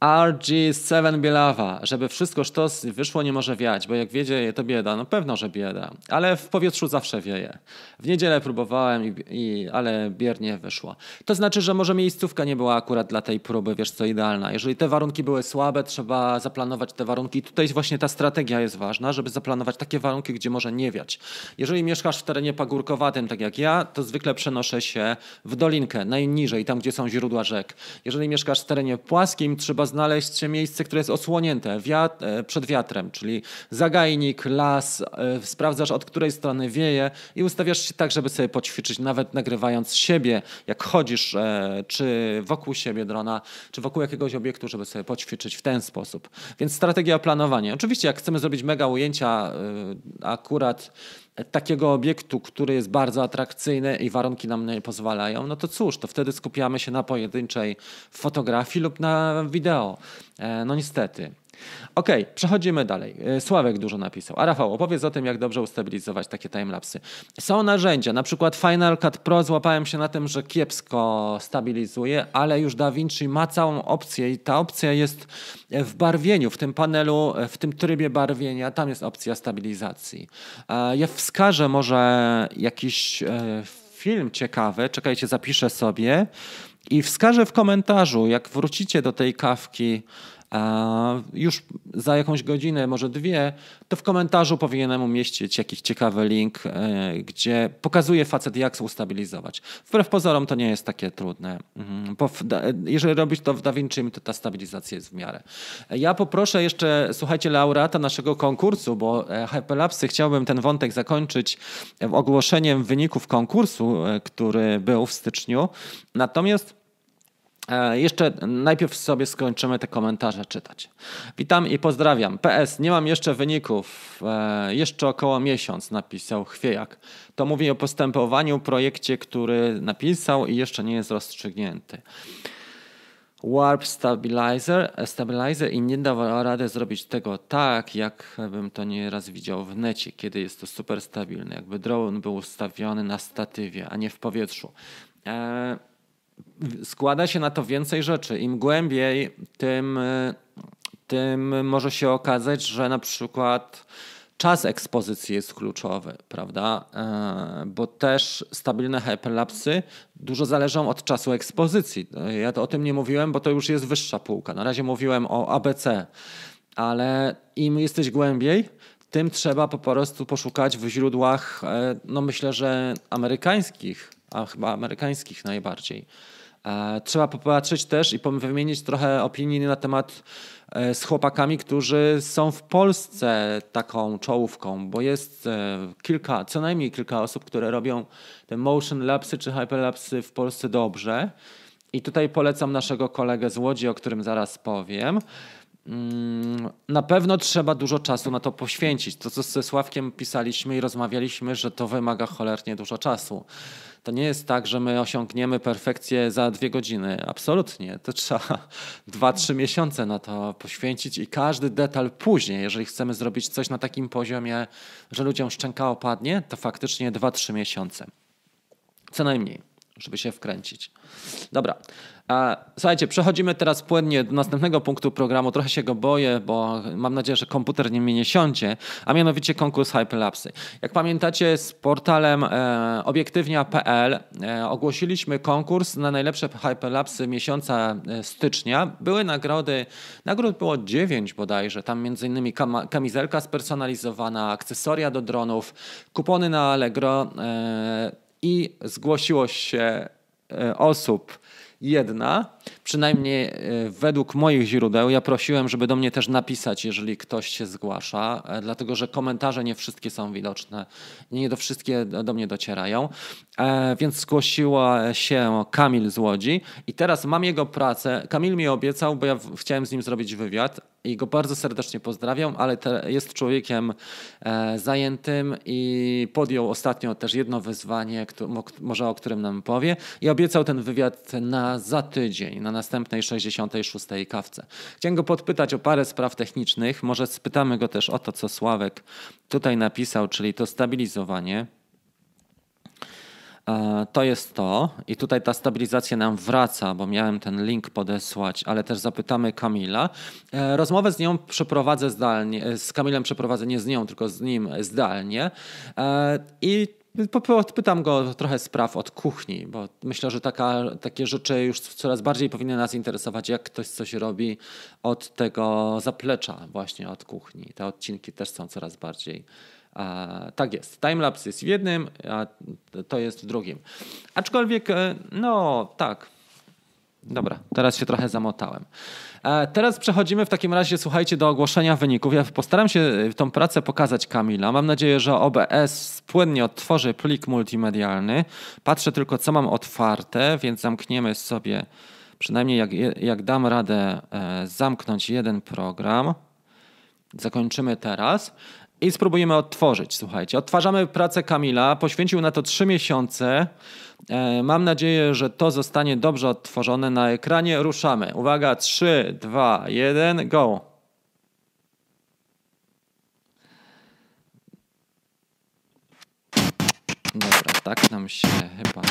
RG7 Bielawa, żeby wszystko sztos wyszło nie może wiać, bo jak wiedzie to bieda, no pewno, że bieda, ale w powietrzu zawsze wieje. W niedzielę próbowałem, i, i, ale biernie wyszło. To znaczy, że może miejscówka nie była akurat dla tej próby, wiesz co, idealna. Jeżeli te warunki były słabe, trzeba zaplanować te warunki. Tutaj właśnie ta strategia jest ważna, żeby zaplanować takie warunki, gdzie może nie wiać. Jeżeli mieszkasz w terenie pagórkowatym, tak jak ja, to zwykle przenoszę się w dolinkę, najniżej, tam gdzie są źródła rzek. Jeżeli mieszkasz w terenie płaskim, trzeba znaleźć miejsce, które jest osłonięte e, przed wiatrem, czyli zagajnik, las, e, sprawdzasz od której strony wieje i ustawiasz się tak, żeby sobie poćwiczyć, nawet nagrywając siebie, jak chodzisz, e, czy wokół siebie drona, czy wokół jakiegoś obiektu, żeby sobie poćwiczyć w ten sposób. Więc strategia planowania. Oczywiście, jak chcemy zrobić mega ujęcia, akurat takiego obiektu, który jest bardzo atrakcyjny i warunki nam nie pozwalają, no to cóż, to wtedy skupiamy się na pojedynczej fotografii lub na wideo. E, no niestety. Okej, okay, przechodzimy dalej. E, Sławek dużo napisał. A Rafał, opowiedz o tym, jak dobrze ustabilizować takie timelapsy. Są narzędzia, na przykład Final Cut Pro złapałem się na tym, że kiepsko stabilizuje, ale już DaVinci ma całą opcję i ta opcja jest w barwieniu, w tym panelu, w tym trybie barwienia, tam jest opcja stabilizacji. E, ja wskażę może jakiś e, film ciekawy, czekajcie, zapiszę sobie i wskażę w komentarzu, jak wrócicie do tej kawki, już za jakąś godzinę, może dwie, to w komentarzu powinienem umieścić jakiś ciekawy link, e, gdzie pokazuje facet, jak ustabilizować. Wbrew pozorom to nie jest takie trudne. Mhm. Bo jeżeli robisz to w DaVinci, to ta stabilizacja jest w miarę. Ja poproszę jeszcze, słuchajcie, laureata naszego konkursu, bo e, Hyperlapsy chciałbym ten wątek zakończyć ogłoszeniem wyników konkursu, e, który był w styczniu. Natomiast E, jeszcze najpierw sobie skończymy te komentarze czytać. Witam i pozdrawiam. PS, nie mam jeszcze wyników. E, jeszcze około miesiąc napisał Chwiejak. To mówi o postępowaniu, projekcie, który napisał i jeszcze nie jest rozstrzygnięty. Warp Stabilizer, stabilizer i nie dawał rady zrobić tego tak, jak bym to nieraz widział w necie, kiedy jest to super stabilne. Jakby drone był ustawiony na statywie, a nie w powietrzu. Składa się na to więcej rzeczy. Im głębiej, tym, tym może się okazać, że na przykład czas ekspozycji jest kluczowy, prawda? E, bo też stabilne hyperlapsy dużo zależą od czasu ekspozycji. Ja to o tym nie mówiłem, bo to już jest wyższa półka. Na razie mówiłem o ABC, ale im jesteś głębiej, tym trzeba po prostu poszukać w źródłach, e, no myślę, że amerykańskich, a chyba amerykańskich najbardziej. E, trzeba popatrzeć też i wymienić trochę opinii na temat e, z chłopakami, którzy są w Polsce taką czołówką, bo jest e, kilka, co najmniej kilka osób, które robią te motion lapsy czy hyperlapsy w Polsce dobrze. I tutaj polecam naszego kolegę z Łodzi, o którym zaraz powiem. Mm, na pewno trzeba dużo czasu na to poświęcić. To, co ze Sławkiem pisaliśmy i rozmawialiśmy, że to wymaga cholernie dużo czasu. To nie jest tak, że my osiągniemy perfekcję za dwie godziny. Absolutnie. To trzeba *laughs* dwa, trzy miesiące na to poświęcić i każdy detal później, jeżeli chcemy zrobić coś na takim poziomie, że ludziom szczęka opadnie, to faktycznie dwa, trzy miesiące. Co najmniej, żeby się wkręcić. Dobra. Słuchajcie, przechodzimy teraz płynnie do następnego punktu programu. Trochę się go boję, bo mam nadzieję, że komputer nie mnie nie siądzie, a mianowicie konkurs Hyperlapsy. Jak pamiętacie, z portalem e, obiektywnia.pl e, ogłosiliśmy konkurs na najlepsze Hyperlapsy miesiąca e, stycznia. Były nagrody, nagród było dziewięć bodajże, tam kam kamizelka spersonalizowana, akcesoria do dronów, kupony na Allegro e, i zgłosiło się e, osób, jedna, przynajmniej e, według moich źródeł. Ja prosiłem, żeby do mnie też napisać, jeżeli ktoś się zgłasza, e, dlatego że komentarze nie wszystkie są widoczne, nie do wszystkie do mnie docierają. E, więc zgłosiła się Kamil z Łodzi i teraz mam jego pracę. Kamil mi obiecał, bo ja chciałem z nim zrobić wywiad, i go bardzo serdecznie pozdrawiam, ale jest człowiekiem zajętym i podjął ostatnio też jedno wyzwanie, może o którym nam powie i obiecał ten wywiad na za tydzień, na następnej 66. kawce. Chciałem go podpytać o parę spraw technicznych, może spytamy go też o to, co Sławek tutaj napisał, czyli to stabilizowanie. E, to jest to. I tutaj ta stabilizacja nam wraca, bo miałem ten link podesłać, ale też zapytamy Kamila. E, rozmowę z nią przeprowadzę zdalnie, e, z Kamilem przeprowadzę nie z nią, tylko z nim zdalnie. I Pytam go trochę spraw od kuchni, bo myślę, że taka, takie rzeczy już coraz bardziej powinny nas interesować, jak ktoś coś robi od tego zaplecza, właśnie od kuchni. Te odcinki też są coraz bardziej tak jest. Timelapse jest w jednym, a to jest w drugim. Aczkolwiek, e, no tak. Dobra, teraz się trochę zamotałem. E, teraz przechodzimy w takim razie, słuchajcie, do ogłoszenia wyników. Ja postaram się e, tą pracę pokazać Kamila. Mam nadzieję, że OBS płynnie odtworzy plik multimedialny. Patrzę tylko, co mam otwarte, więc zamkniemy sobie, przynajmniej jak, jak dam radę zamknąć jeden program. Zakończymy teraz. i spróbujemy odtworzyć. Słuchajcie, odtwarzamy pracę Kamila, poświęcił na to trzy miesiące. E, mam nadzieję, że to zostanie dobrze odtworzone na ekranie. Ruszamy. Uwaga, 3, 2, 1, go. Dobra, tak nam się chyba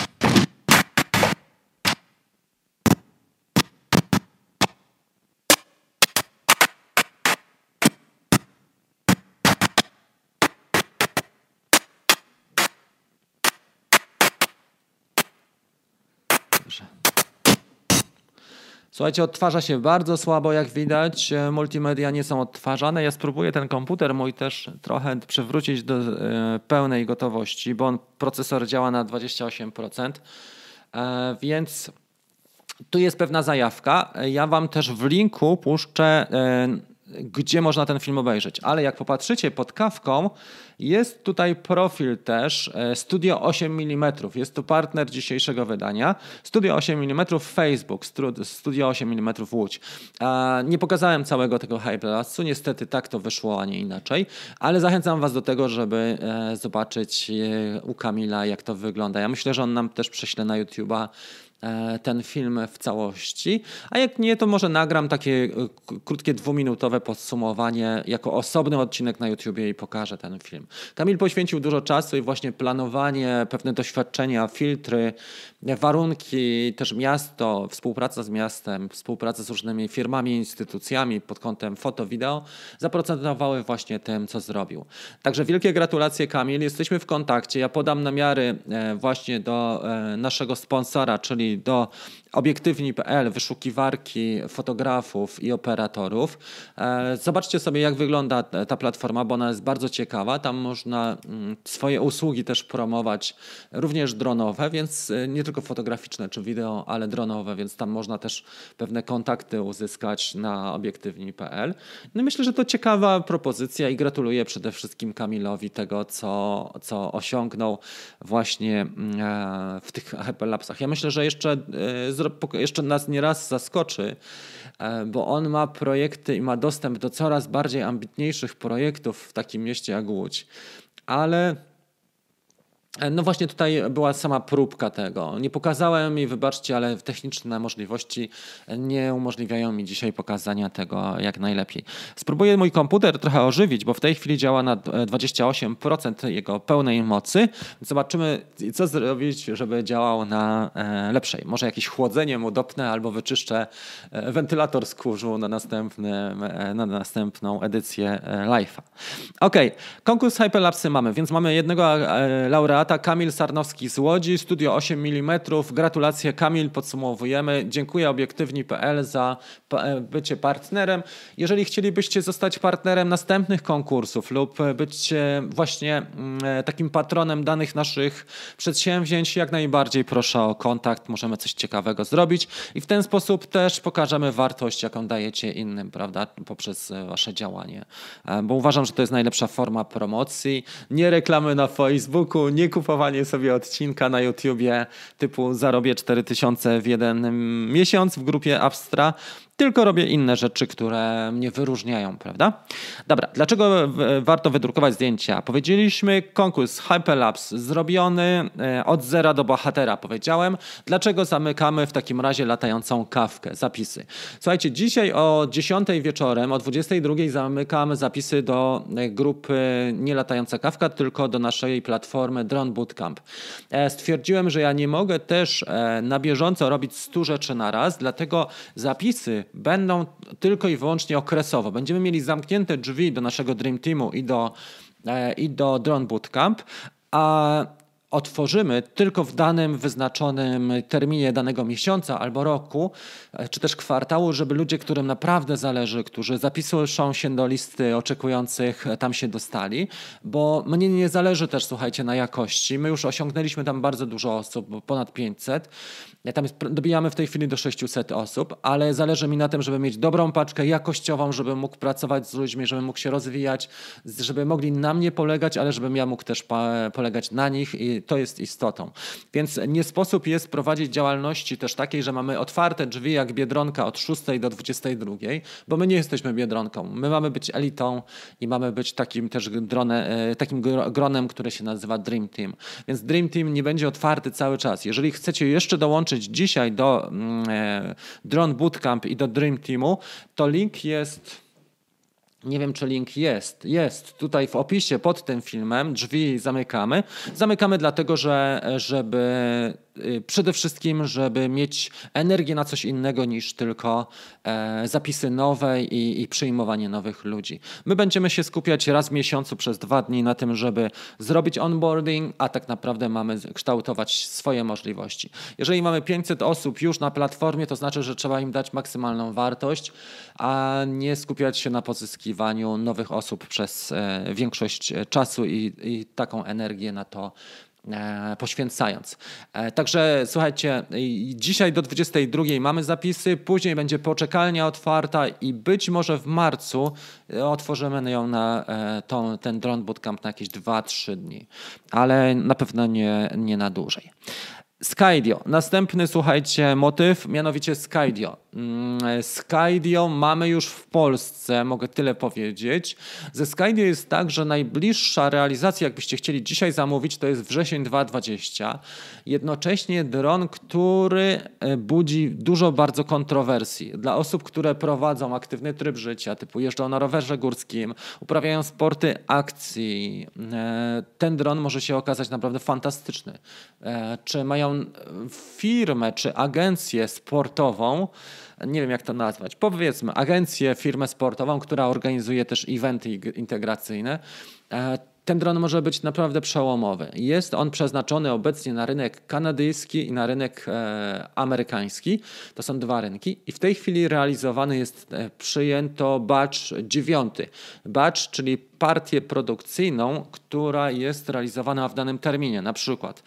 Słuchajcie, odtwarza się bardzo słabo, jak widać. E, multimedia nie są odtwarzane. Ja spróbuję ten komputer mój też trochę przywrócić do e, pełnej gotowości, bo on procesor działa na 28%. E, więc tu jest pewna zajawka. Ja Wam też w linku puszczę gdzie można ten film obejrzeć. Ale jak popatrzycie pod kawką, jest tutaj profil też e, Studio 8 mm. Jest to partner dzisiejszego wydania. Studio 8 mm Facebook, Studio 8 mm Łódź. Nie pokazałem całego tego Hyperlastu, niestety tak to wyszło, a nie inaczej, ale zachęcam Was do tego, żeby e, zobaczyć e, u Kamila, jak to wygląda. Ja myślę, że on nam też prześle na YouTube'a ten film w całości, a jak nie, to może nagram takie e, krótkie dwuminutowe podsumowanie jako osobny odcinek na YouTubie i pokażę ten film. Kamil poświęcił dużo czasu i właśnie planowanie, pewne doświadczenia, filtry, warunki, też miasto, współpraca z miastem, współpraca z różnymi firmami, instytucjami pod kątem foto, wideo zaprocentowały właśnie tym, co zrobił. Także wielkie gratulacje Kamil, jesteśmy w kontakcie. Ja podam namiary e, właśnie do naszego sponsora, czyli do obiektywni.pl, wyszukiwarki fotografów i operatorów. E, zobaczcie sobie, jak wygląda ta platforma, bo ona jest bardzo ciekawa. Tam można mm, swoje usługi też promować, również dronowe, więc e, nie tylko fotograficzne czy wideo, ale dronowe, więc tam można też pewne kontakty uzyskać na obiektywni.pl. No myślę, że to ciekawa propozycja i gratuluję przede wszystkim Kamilowi tego, co, co osiągnął właśnie mm, e, w tych Hyperlapsach. Ja myślę, że jeszcze jeszcze nas nieraz zaskoczy, e, bo on ma projekty i ma dostęp do coraz bardziej ambitniejszych projektów w takim mieście jak Łódź. Ale no właśnie tutaj była sama próbka tego. Nie pokazałem jej, wybaczcie, ale techniczne możliwości nie umożliwiają mi dzisiaj pokazania tego jak najlepiej. Spróbuję mój komputer trochę ożywić, bo w tej chwili działa na 28% jego pełnej mocy. Zobaczymy, co zrobić, żeby działał na e, lepszej. Może jakieś chłodzenie mu dopnę albo wyczyszczę e, wentylator z kurzu na, następnym, na następną edycję live'a. Ok, konkurs Hyperlapsy mamy, więc mamy jednego laureata Kamil Sarnowski z Łodzi, Studio 8 mm. Gratulacje Kamil, podsumowujemy. Dziękuję obiektywni.pl za e, bycie partnerem. Jeżeli chcielibyście zostać partnerem następnych konkursów lub być właśnie mm, e, takim patronem danych naszych przedsięwzięć, jak najbardziej proszę o kontakt. Możemy coś ciekawego zrobić i w ten sposób też pokażemy wartość, jaką dajecie innym, prawda, poprzez e, wasze działanie. Bo uważam, że to jest najlepsza forma promocji. Nie reklamy na Facebooku, nie kupowanie sobie odcinka na YouTubie typu zarobię 4000 w jeden miesiąc w grupie Abstra, tylko robię inne rzeczy, które mnie wyróżniają, prawda? Dobra, dlaczego warto wydrukować zdjęcia? Powiedzieliśmy konkurs Hyperlapse zrobiony e, od zera do bohatera, powiedziałem. Dlaczego zamykamy w takim razie latającą kawkę, zapisy? Słuchajcie, dzisiaj o 10 wieczorem, o 22 zamykamy zapisy do e, grupy nie latająca kawka, tylko do naszej platformy Drone Bootcamp. E, stwierdziłem, że ja nie mogę też na bieżąco robić 100 rzeczy na raz, dlatego zapisy będą tylko i wyłącznie okresowo. Będziemy mieli zamknięte drzwi do naszego Dream Teamu i do, e, i do Drone Bootcamp, a otworzymy tylko w danym wyznaczonym terminie danego miesiąca albo roku, e, czy też kwartału, żeby ludzie, którym naprawdę zależy, którzy zapisują się do listy oczekujących, e, tam się dostali, bo mnie nie zależy też, słuchajcie, na jakości. My już osiągnęliśmy tam bardzo dużo osób, ponad 500. Tam dobijamy w tej chwili do 600 osób, ale zależy mi na tym, żeby mieć dobrą paczkę jakościową, żeby mógł pracować z ludźmi, żeby mógł się rozwijać, żeby mogli na mnie polegać, ale żebym ja mógł też polegać na nich i to jest istotą. Więc nie sposób jest prowadzić działalności też takiej, że mamy otwarte drzwi jak Biedronka od 6 do 22, bo my nie jesteśmy Biedronką. My mamy być elitą i mamy być takim też drone, e, takim gronem, które się nazywa Dream Team. Więc Dream Team nie będzie otwarty cały czas. Jeżeli chcecie jeszcze dołączyć dzisiaj do mm, e, Drone Bootcamp i do Dream Teamu, to link jest nie wiem, czy link jest. Jest tutaj w opisie pod tym filmem. Drzwi zamykamy. Zamykamy dlatego, że żeby Y, przede wszystkim, żeby mieć energię na coś innego niż tylko e, zapisy nowe i, i przyjmowanie nowych ludzi. My będziemy się skupiać raz w miesiącu przez dwa dni na tym, żeby zrobić onboarding, a tak naprawdę mamy kształtować swoje możliwości. Jeżeli mamy 500 osób już na platformie, to znaczy, że trzeba im dać maksymalną wartość, a nie skupiać się na pozyskiwaniu nowych osób przez e, większość czasu i, i taką energię na to E, poświęcając. E, także słuchajcie, dzisiaj do 22 mamy zapisy, później będzie poczekalnia otwarta i być może w marcu e, otworzymy ją na tą, ten drone bootcamp na jakieś 2-3 dni, ale na pewno nie, nie na dłużej. Skydio. Następny, słuchajcie, motyw, mianowicie Skydio. Mm, Skydio mamy już w Polsce, mogę tyle powiedzieć. Ze Skydio jest tak, że najbliższa realizacja, jakbyście chcieli dzisiaj zamówić, to jest wrzesień 2020. Jednocześnie dron, który e, budzi dużo bardzo kontrowersji. Dla osób, które prowadzą aktywny tryb życia, typu jeżdżą na rowerze górskim, uprawiają sporty akcji, e, ten dron może się okazać naprawdę fantastyczny. E, czy mają firmę, czy agencję sportową, nie wiem jak to nazwać, powiedzmy agencję, firmę sportową, która organizuje też eventy integracyjne, e, ten dron może być naprawdę przełomowy. Jest on przeznaczony obecnie na rynek kanadyjski i na rynek e, amerykański. To są dwa rynki i w tej chwili realizowany jest, e, przyjęto batch dziewiąty. Batch, czyli partię produkcyjną, która jest realizowana w danym terminie. Na przykład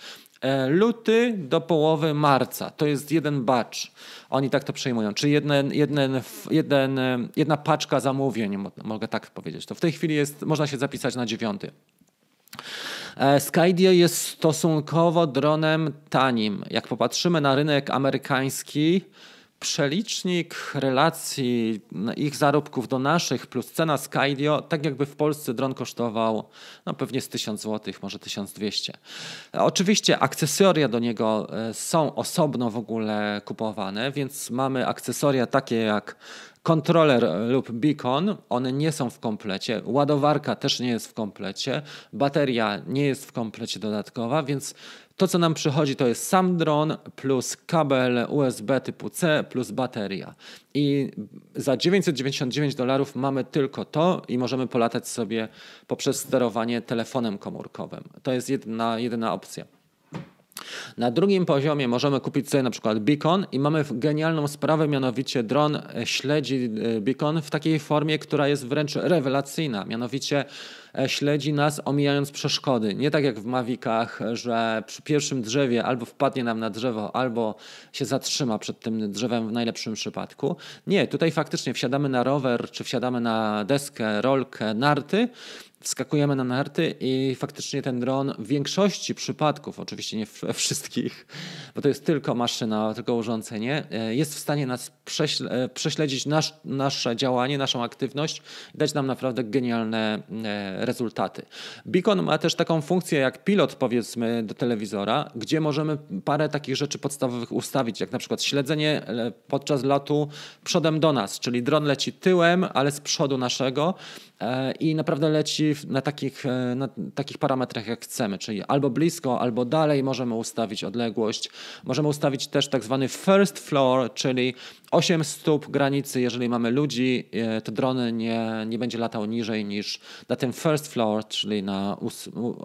luty do połowy marca. To jest jeden batch. Oni tak to przejmują. Czy jeden, jeden, jeden, e, jedna paczka zamówień, mogę tak powiedzieć. To w tej chwili jest, można się zapisać na dziewiąty. E, Skydio jest stosunkowo dronem tanim. Jak popatrzymy na rynek amerykański, przelicznik relacji ich zarobków do naszych plus cena Skydio, tak jakby w Polsce dron kosztował no pewnie z 1000 zł, może 1200. Oczywiście akcesoria do niego e, są osobno w ogóle kupowane, więc mamy akcesoria takie jak kontroler lub beacon, one nie są w komplecie, ładowarka też nie jest w komplecie, bateria nie jest w komplecie dodatkowa, więc to, co nam przychodzi, to jest sam dron plus kabel USB typu C plus bateria. I za 999 dolarów mamy tylko to i możemy polatać sobie poprzez sterowanie telefonem komórkowym. To jest jedna, jedyna opcja. Na drugim poziomie możemy kupić sobie na przykład beacon i mamy genialną sprawę, mianowicie dron śledzi e, beacon w takiej formie, która jest wręcz rewelacyjna. Mianowicie śledzi nas omijając przeszkody. Nie tak jak w Mavicach, że przy pierwszym drzewie albo wpadnie nam na drzewo, albo się zatrzyma przed tym drzewem w najlepszym przypadku. Nie, tutaj faktycznie wsiadamy na rower, czy wsiadamy na deskę, rolkę, narty wskakujemy na narty i faktycznie ten dron w większości przypadków, oczywiście nie wszystkich, bo to jest tylko maszyna, tylko urządzenie, e, jest w stanie nas e, prześledzić nasz, nasze działanie, naszą aktywność i dać nam naprawdę genialne e, rezultaty. Beacon ma też taką funkcję jak pilot powiedzmy do telewizora, gdzie możemy parę takich rzeczy podstawowych ustawić, jak na przykład śledzenie podczas lotu przodem do nas, czyli dron leci tyłem, ale z przodu naszego i naprawdę leci na takich, e, na takich parametrach, jak chcemy, czyli albo blisko, albo dalej możemy ustawić odległość. Możemy ustawić też tak zwany first floor, czyli 8 stóp granicy. Jeżeli mamy ludzi, e, to drony nie, nie będzie latał niżej niż na tym first floor, czyli na,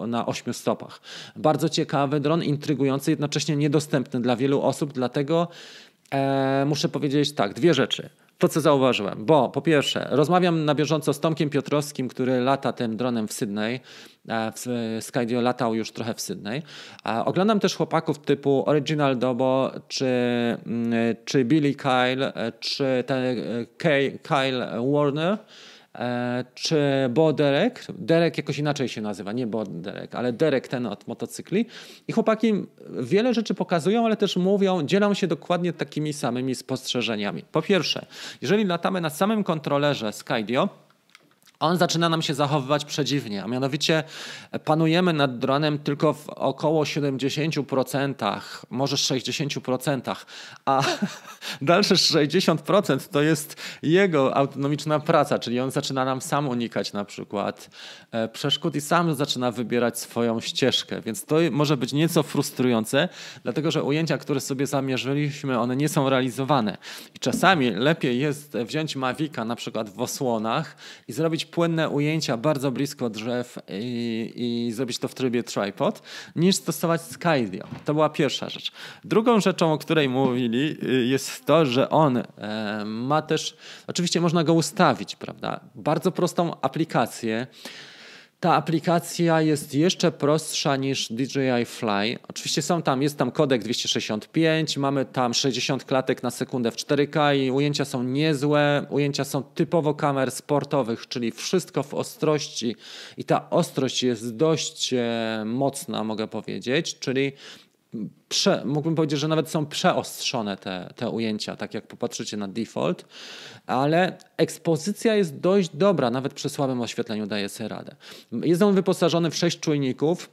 na 8 stopach. Bardzo ciekawy dron, intrygujący, jednocześnie niedostępny dla wielu osób, dlatego e, muszę powiedzieć tak, dwie rzeczy to, co zauważyłem, bo po pierwsze, rozmawiam na bieżąco z Tomkiem Piotrowskim, który lata tym dronem w Sydney. E, w Skydio latał już trochę w Sydney. Oglądam też chłopaków typu Original Dobo, czy, mm, czy Billy Kyle, e, czy e, Kyle Warner e, czy Boderek, Derek jakoś inaczej się nazywa, nie Boderek, ale Derek ten od motocykli. I chłopaki wiele rzeczy pokazują, ale też mówią, dzielą się dokładnie takimi samymi spostrzeżeniami. Po pierwsze, jeżeli latamy na samym kontrolerze Skydio, on zaczyna nam się zachowywać przedziwnie, a mianowicie panujemy nad dronem tylko w około 70%, może 60%, a *laughs* dalsze 60% to jest jego autonomiczna praca, czyli on zaczyna nam sam unikać na przykład e, przeszkód i sam zaczyna wybierać swoją ścieżkę, więc to może być nieco frustrujące, dlatego że ujęcia, które sobie zamierzyliśmy, one nie są realizowane. I czasami lepiej jest wziąć Mavica na przykład w osłonach i zrobić płynne ujęcia bardzo blisko drzew i, i zrobić to w trybie tripod, niż stosować Skydio. To była pierwsza rzecz. Drugą rzeczą, o której mówili, y, jest to, że on e, ma też, oczywiście można go ustawić, prawda? Bardzo prostą aplikację. Ta aplikacja jest jeszcze prostsza niż DJI Fly. Oczywiście są tam, jest tam kodek 265, mamy tam 60 klatek na sekundę w 4K i ujęcia są niezłe. Ujęcia są typowo kamer sportowych, czyli wszystko w ostrości i ta ostrość jest dość e, mocna, mogę powiedzieć, czyli prze, mógłbym powiedzieć, że nawet są przeostrzone te, te ujęcia, tak jak popatrzycie na default, ale ekspozycja jest dość dobra, nawet przy słabym oświetleniu daje sobie radę. Jest on wyposażony w sześć czujników,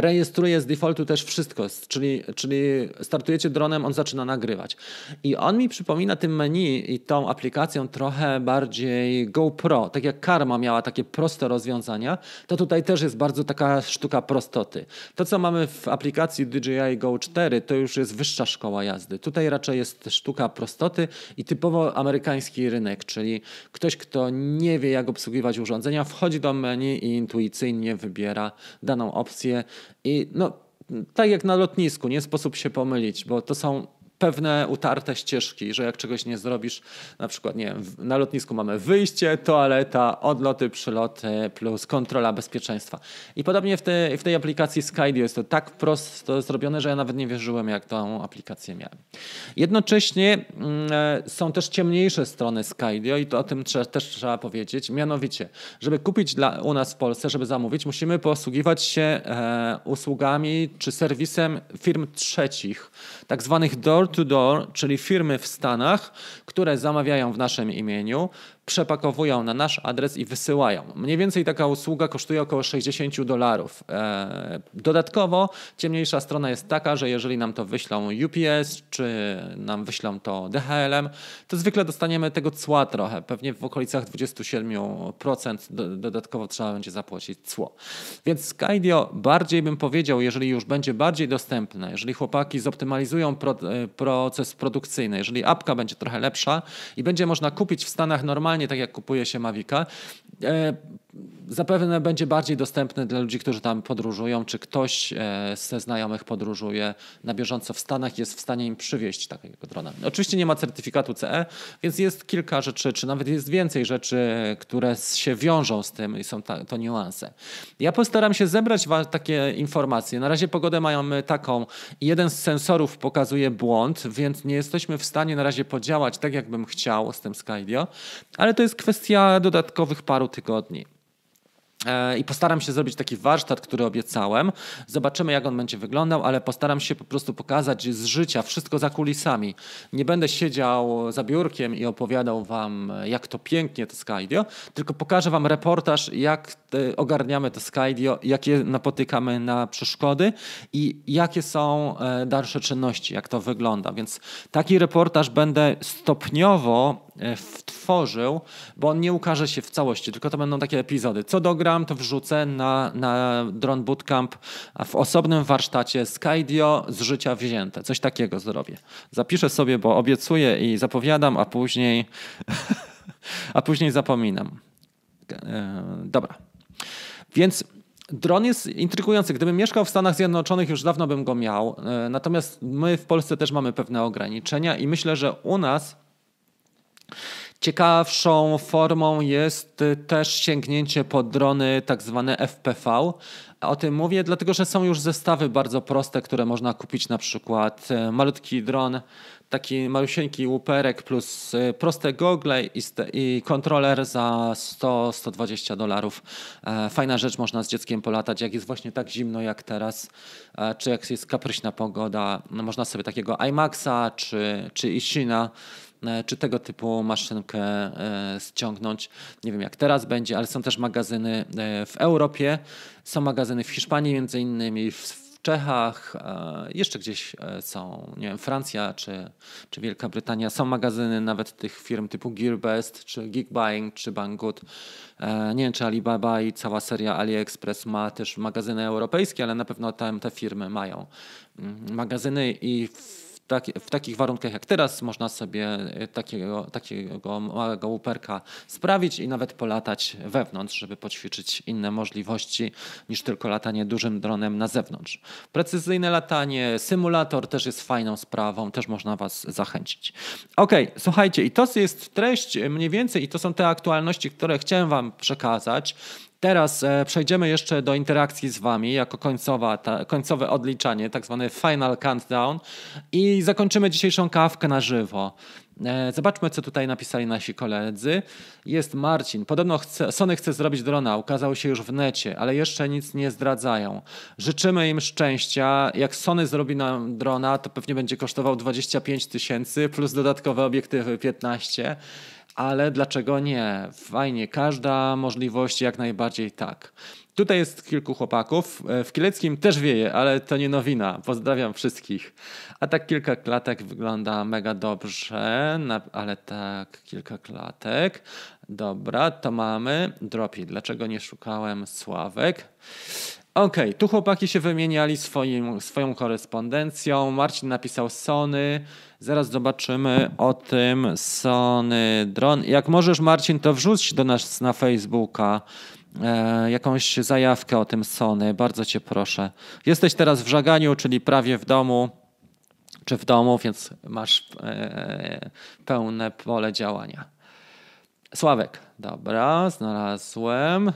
rejestruje z defaultu też wszystko, czyli, czyli startujecie dronem, on zaczyna nagrywać. I on mi przypomina tym menu i tą aplikacją trochę bardziej GoPro. Tak jak Karma miała takie proste rozwiązania, to tutaj też jest bardzo taka sztuka prostoty. To, co mamy w aplikacji DJI Go 4, to już jest wyższa szkoła jazdy. Tutaj raczej jest sztuka prostoty i typowo amerykański rynek, czyli ktoś, kto nie wie, jak obsługiwać urządzenia, wchodzi do menu i intuicyjnie wybiera daną opcję i no, tak jak na lotnisku, nie sposób się pomylić, bo to są pewne utarte ścieżki, że jak czegoś nie zrobisz, na przykład nie na lotnisku mamy wyjście, toaleta, odloty, przyloty plus kontrola bezpieczeństwa. I podobnie w, te, w tej aplikacji Skydio jest to tak prosto zrobione, że ja nawet nie wierzyłem, jak tą aplikację miałem. Jednocześnie mm, e, są też ciemniejsze strony Skydio i to o tym też trzeba powiedzieć. Mianowicie, żeby kupić dla, u nas w Polsce, żeby zamówić, musimy posługiwać się e, usługami czy serwisem firm trzecich, tak zwanych door door to door, czyli firmy w Stanach, które zamawiają w naszym imieniu, przepakowują na nasz adres i wysyłają. Mniej więcej taka usługa kosztuje około 60 dolarów. E, dodatkowo ciemniejsza strona jest taka, że jeżeli nam to wyślą UPS czy nam wyślą to DHL-em, to zwykle dostaniemy tego cła trochę. Pewnie w okolicach 27% dodatkowo trzeba będzie zapłacić cło. Więc Skydio bardziej bym powiedział, jeżeli już będzie bardziej dostępne, jeżeli chłopaki zoptymalizują e, proces produkcyjny, jeżeli apka będzie trochę lepsza i będzie można kupić w Stanach normalnie normalnie, tak jak kupuje się Mavica, zapewne będzie bardziej dostępny dla ludzi, którzy tam podróżują, czy ktoś e, ze znajomych podróżuje na bieżąco w Stanach jest w stanie im przywieźć takiego drona. Oczywiście nie ma certyfikatu CE, więc jest kilka rzeczy, czy nawet jest więcej rzeczy, które się wiążą z tym i są to niuanse. Ja postaram się zebrać takie informacje. Na razie pogodę mamy taką, jeden z sensorów pokazuje błąd, więc nie jesteśmy w stanie na razie podziałać tak, jakbym chciał z tym Skydio, ale to jest kwestia dodatkowych paru tygodni. E, I postaram się zrobić taki warsztat, który obiecałem. Zobaczymy, jak on będzie wyglądał, ale postaram się po prostu pokazać z życia wszystko za kulisami. Nie będę siedział za biurkiem i opowiadał Wam, jak to pięknie to Skydio, tylko pokażę Wam reportaż, jak ogarniamy to Skydio, jakie napotykamy na przeszkody i jakie są e, dalsze czynności, jak to wygląda. Więc taki reportaż będę stopniowo e, wtworzył, bo on nie ukaże się w całości, tylko to będą takie epizody. Co dogram, to wrzucę na, na Drone Bootcamp w osobnym warsztacie Skydio z życia wzięte. Coś takiego zrobię. Zapiszę sobie, bo obiecuję i zapowiadam, a później, *laughs* a później zapominam. E, dobra. Więc Dron jest intrygujący. Gdybym mieszkał w Stanach Zjednoczonych, już dawno bym go miał. E, natomiast my w Polsce też mamy pewne ograniczenia i myślę, że u nas Ciekawszą formą jest też sięgnięcie po drony tak zwane FPV. O tym mówię, dlatego że są już zestawy bardzo proste, które można kupić, na przykład e, malutki dron, taki malusieńki łuperek plus e, proste gogle i, i kontroler za 100-120 dolarów. E, fajna rzecz, można z dzieckiem polatać, jak jest właśnie tak zimno jak teraz, czy jak jest kapryśna pogoda. No, można sobie takiego IMAXa czy, czy Ishina E, czy tego typu maszynkę e, ściągnąć. Nie wiem jak teraz będzie, ale są też magazyny e, w Europie, są magazyny w Hiszpanii między innymi, w Czechach, jeszcze gdzieś są, nie wiem, Francja czy, czy Wielka Brytania. Są magazyny nawet tych firm typu Gearbest, czy Geekbuying, czy Banggood. Nie wiem, czy Alibaba i cała seria AliExpress ma też magazyny europejskie, ale na pewno tam te firmy mają mm, magazyny i w w takich warunkach jak teraz można sobie e, takiego, takiego małego łuperka sprawić i nawet polatać wewnątrz, żeby poćwiczyć inne możliwości niż tylko latanie dużym dronem na zewnątrz. Precyzyjne latanie, symulator też jest fajną sprawą, też można Was zachęcić. Ok, słuchajcie, i to jest treść mniej więcej, i to są te aktualności, które chciałem Wam przekazać. Teraz e, przejdziemy jeszcze do interakcji z Wami jako końcowa, ta, końcowe odliczanie, tak zwany final countdown i zakończymy dzisiejszą kawkę na żywo. E, zobaczmy, co tutaj napisali nasi koledzy. Jest Marcin. Podobno chce, Sony chce zrobić drona, ukazał się już w necie, ale jeszcze nic nie zdradzają. Życzymy im szczęścia. Jak Sony zrobi nam drona, to pewnie będzie kosztował 25 tysięcy plus dodatkowe obiektywy 15 ale dlaczego nie? Fajnie, każda możliwość jak najbardziej tak. Tutaj jest kilku chłopaków. E, w Kieleckim też wieje, ale to nie nowina. Pozdrawiam wszystkich. A tak kilka klatek wygląda mega dobrze, ale tak kilka klatek. Dobra, to mamy. Dropi. Dlaczego nie szukałem sławek? Okej, okay, tu chłopaki się wymieniali swoim, swoją korespondencją. Marcin napisał Sony. Zaraz zobaczymy o tym Sony Dron. Jak możesz, Marcin, to wrzuć do nas na Facebooka e, jakąś zajawkę o tym Sony. Bardzo cię proszę. Jesteś teraz w żaganiu, czyli prawie w domu, czy w domu, więc masz e, pełne pole działania. Sławek, dobra, znalazłem.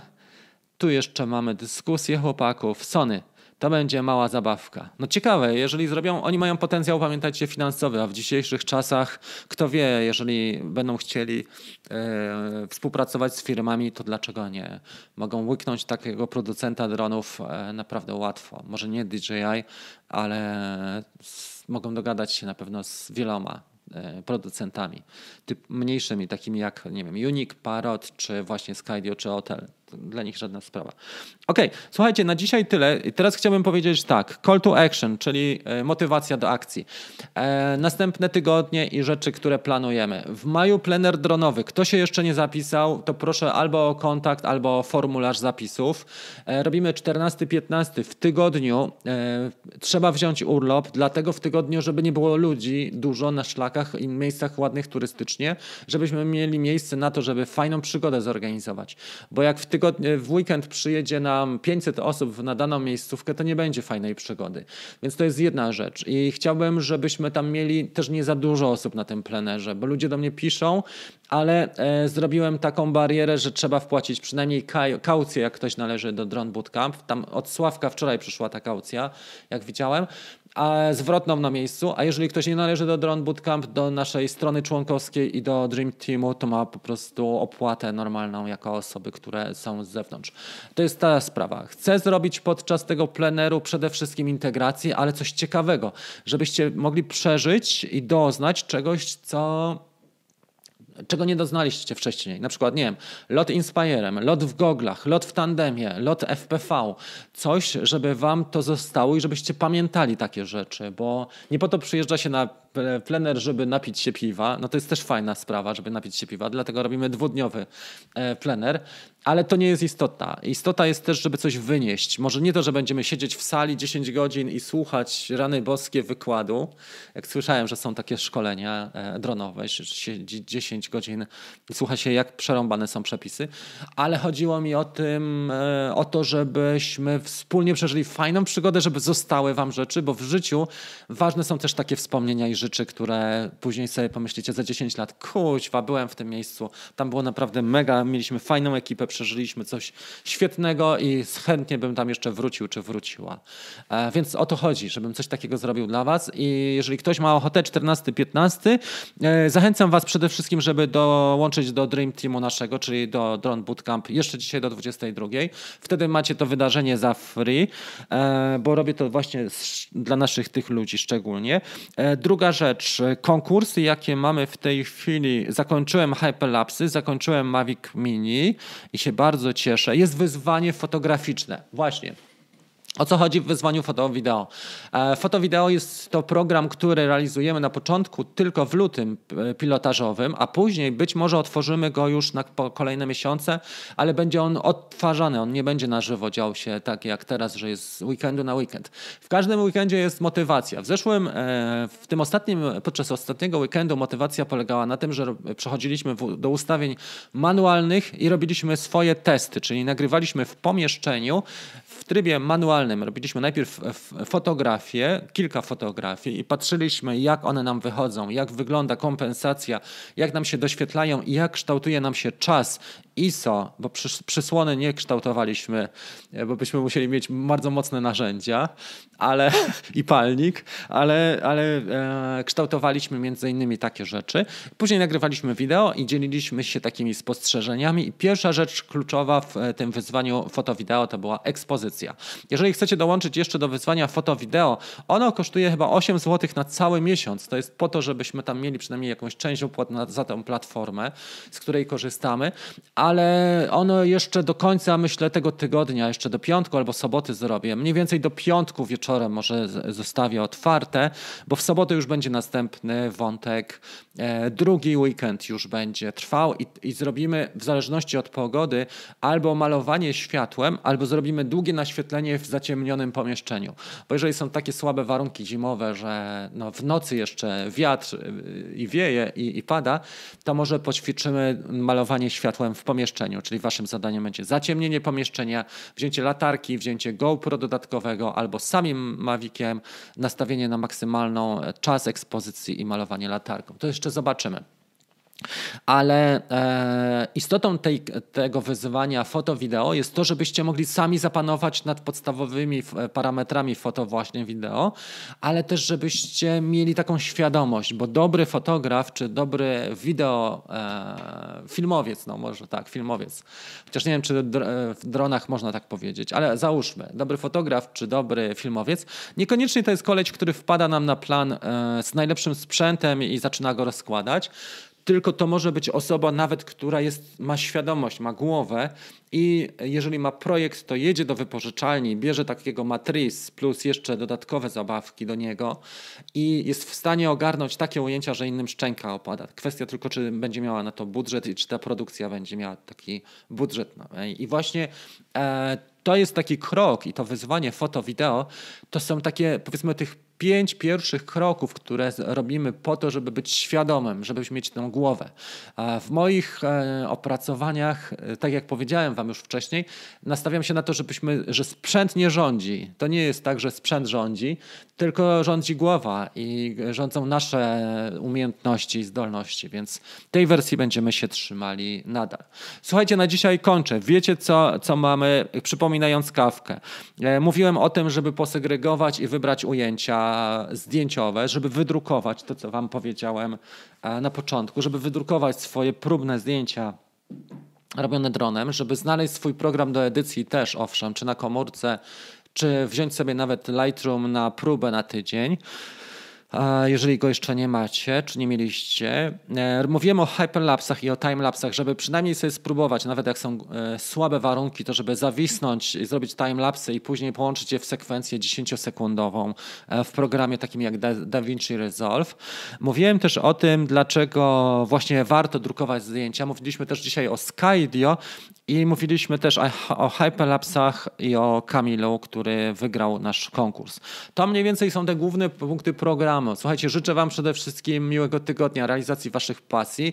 Tu jeszcze mamy dyskusję chłopaków. Sony, to będzie mała zabawka. No ciekawe, jeżeli zrobią, oni mają potencjał, pamiętajcie, finansowy, a w dzisiejszych czasach, kto wie, jeżeli będą chcieli e, współpracować z firmami, to dlaczego nie? Mogą łyknąć takiego producenta dronów e, naprawdę łatwo. Może nie DJI, ale z, mogą dogadać się na pewno z wieloma e, producentami, typ mniejszymi, takimi jak, nie wiem, Unique, Parrot, czy właśnie Skydio, czy Hotel dla nich żadna sprawa. Ok, słuchajcie, na dzisiaj tyle. Teraz chciałbym powiedzieć tak, call to action, czyli e, motywacja do akcji. E, następne tygodnie i rzeczy, które planujemy. W maju plener dronowy. Kto się jeszcze nie zapisał, to proszę albo o kontakt, albo o formularz zapisów. E, robimy 14-15 w tygodniu. E, trzeba wziąć urlop, dlatego w tygodniu, żeby nie było ludzi dużo na szlakach i miejscach ładnych turystycznie, żebyśmy mieli miejsce na to, żeby fajną przygodę zorganizować. Bo jak w tygodniu tygodnie, w weekend przyjedzie nam 500 osób na daną miejscówkę, to nie będzie fajnej przygody. Więc to jest jedna rzecz. I chciałbym, żebyśmy tam mieli też nie za dużo osób na tym plenerze, bo ludzie do mnie piszą, ale e, zrobiłem taką barierę, że trzeba wpłacić przynajmniej kaucję, jak ktoś należy do Drone Bootcamp. Tam od Sławka wczoraj przyszła ta kaucja, jak widziałem a zwrotną na miejscu, a jeżeli ktoś nie należy do Drone Bootcamp, do naszej strony członkowskiej i do Dream Teamu, to ma po prostu opłatę normalną jako osoby, które są z zewnątrz. To jest ta sprawa. Chcę zrobić podczas tego pleneru przede wszystkim integrację, ale coś ciekawego, żebyście mogli przeżyć i doznać czegoś, co czego nie doznaliście wcześniej. Na przykład, nie wiem, lot Inspirem, lot w goglach, lot w tandemie, lot FPV. Coś, żeby wam to zostało i żebyście pamiętali takie rzeczy, bo nie po to przyjeżdża się na plener, żeby napić się piwa. No to jest też fajna sprawa, żeby napić się piwa, dlatego robimy dwudniowy e, plener. Ale to nie jest istota. Istota jest też, żeby coś wynieść. Może nie to, że będziemy siedzieć w sali 10 godzin i słuchać rany boskie wykładu. Jak słyszałem, że są takie szkolenia e, dronowe, siedzi 10 godzin i słucha się, jak przerąbane są przepisy. Ale chodziło mi o tym, e, o to, żebyśmy wspólnie przeżyli fajną przygodę, żeby zostały wam rzeczy, bo w życiu ważne są też takie wspomnienia i rzeczy, które później sobie pomyślicie za 10 lat, kuźwa, byłem w tym miejscu, tam było naprawdę mega, mieliśmy fajną ekipę, przeżyliśmy coś świetnego i chętnie bym tam jeszcze wrócił czy wróciła. E, więc o to chodzi, żebym coś takiego zrobił dla Was i jeżeli ktoś ma ochotę 14-15, e, zachęcam Was przede wszystkim, żeby dołączyć do Dream Teamu naszego, czyli do Drone Bootcamp jeszcze dzisiaj do 22. Wtedy macie to wydarzenie za free, e, bo robię to właśnie dla naszych tych ludzi szczególnie. E, rzecz, konkursy, jakie mamy w tej chwili, zakończyłem Hyperlapsy, zakończyłem Mavic Mini i się bardzo cieszę. Jest wyzwanie fotograficzne. Właśnie. O co chodzi w wyzwaniu foto-wideo? E, foto-wideo jest to program, który realizujemy na początku tylko w lutym e, pilotażowym, a później być może otworzymy go już na kolejne miesiące, ale będzie on odtwarzany, on nie będzie na żywo dział się tak jak teraz, że jest z weekendu na weekend. W każdym weekendzie jest motywacja. W zeszłym, e, w tym ostatnim, podczas ostatniego weekendu motywacja polegała na tym, że przechodziliśmy do ustawień manualnych i robiliśmy swoje testy, czyli nagrywaliśmy w pomieszczeniu trybie manualnym robiliśmy najpierw fotografię, kilka fotografii i patrzyliśmy, jak one nam wychodzą, jak wygląda kompensacja, jak nam się doświetlają i jak kształtuje nam się czas ISO, bo przysłony nie kształtowaliśmy, e, bo byśmy musieli mieć bardzo mocne narzędzia ale, *laughs* i palnik, ale, ale e, kształtowaliśmy między innymi takie rzeczy. Później nagrywaliśmy wideo i dzieliliśmy się takimi spostrzeżeniami. I pierwsza rzecz kluczowa w e, tym wyzwaniu foto-wideo to była ekspozycja. Jeżeli chcecie dołączyć jeszcze do wyzwania foto-wideo, ono kosztuje chyba 8 zł na cały miesiąc. To jest po to, żebyśmy tam mieli przynajmniej jakąś część opłat za tę platformę, z której korzystamy, ale ono jeszcze do końca, myślę, tego tygodnia, jeszcze do piątku albo soboty zrobię. Mniej więcej do piątku wieczorem może zostawię otwarte, bo w sobotę już będzie następny wątek. E, drugi weekend już będzie trwał i, i zrobimy w zależności od pogody albo malowanie światłem, albo zrobimy długie naświetlenie w zaciemnionym pomieszczeniu. Bo jeżeli są takie słabe warunki zimowe, że no w nocy jeszcze wiatr y, i wieje i, i pada, to może poćwiczymy malowanie światłem w pomieszczeniu, czyli waszym zadaniem będzie zaciemnienie pomieszczenia, wzięcie latarki, wzięcie GoPro dodatkowego albo samym Maviciem, nastawienie na maksymalną e, czas ekspozycji i malowanie latarką. To jeszcze zobaczymy. Ale e, istotą tej, tego wyzwania foto-wideo jest to, żebyście mogli sami zapanować nad podstawowymi parametrami foto właśnie wideo, ale też żebyście mieli taką świadomość, bo dobry fotograf czy dobry wideo e, filmowiec, no może tak, filmowiec, chociaż nie wiem, czy w dronach można tak powiedzieć, ale załóżmy, dobry fotograf czy dobry filmowiec, niekoniecznie to jest koleś, który wpada nam na plan e, z najlepszym sprzętem i zaczyna go rozkładać, tylko to może być osoba nawet, która jest, ma świadomość, ma głowę i jeżeli ma projekt, to jedzie do wypożyczalni, bierze takiego matris plus jeszcze dodatkowe zabawki do niego i jest w stanie ogarnąć takie ujęcia, że innym szczęka opada. Kwestia tylko, czy będzie miała na to budżet i czy ta produkcja będzie miała taki budżet. I właśnie e, to jest taki krok i to wyzwanie foto-wideo, to są takie powiedzmy tych pięć pierwszych kroków, które robimy po to, żeby być świadomym, żeby mieć tę głowę. W moich e, opracowaniach, e, tak jak powiedziałem Wam już wcześniej, nastawiam się na to, żebyśmy, że sprzęt nie rządzi. To nie jest tak, że sprzęt rządzi, tylko rządzi głowa i rządzą nasze umiejętności i zdolności, więc tej wersji będziemy się trzymali nadal. Słuchajcie, na dzisiaj kończę. Wiecie, co, co mamy, przypominając kawkę. E, mówiłem o tym, żeby posegregować i wybrać ujęcia zdjęciowe, żeby wydrukować to, co Wam powiedziałem e, na początku, żeby wydrukować swoje próbne zdjęcia robione dronem, żeby znaleźć swój program do edycji też, owszem, czy na komórce, czy wziąć sobie nawet Lightroom na próbę na tydzień jeżeli go jeszcze nie macie, czy nie mieliście. E, mówiłem o hyperlapsach i o timelapsach, żeby przynajmniej sobie spróbować, nawet jak są e, słabe warunki, to żeby zawisnąć zrobić timelapsy i później połączyć je w sekwencję 10-sekundową e, w programie takim jak DaVinci Resolve. Mówiłem też o tym, dlaczego właśnie warto drukować zdjęcia. Mówiliśmy też dzisiaj o Skydio i mówiliśmy też o hyperlapsach i o Kamilu, który wygrał nasz konkurs. To mniej więcej są te główne punkty programu Wam. Słuchajcie, życzę Wam przede wszystkim miłego tygodnia, realizacji Waszych pasji,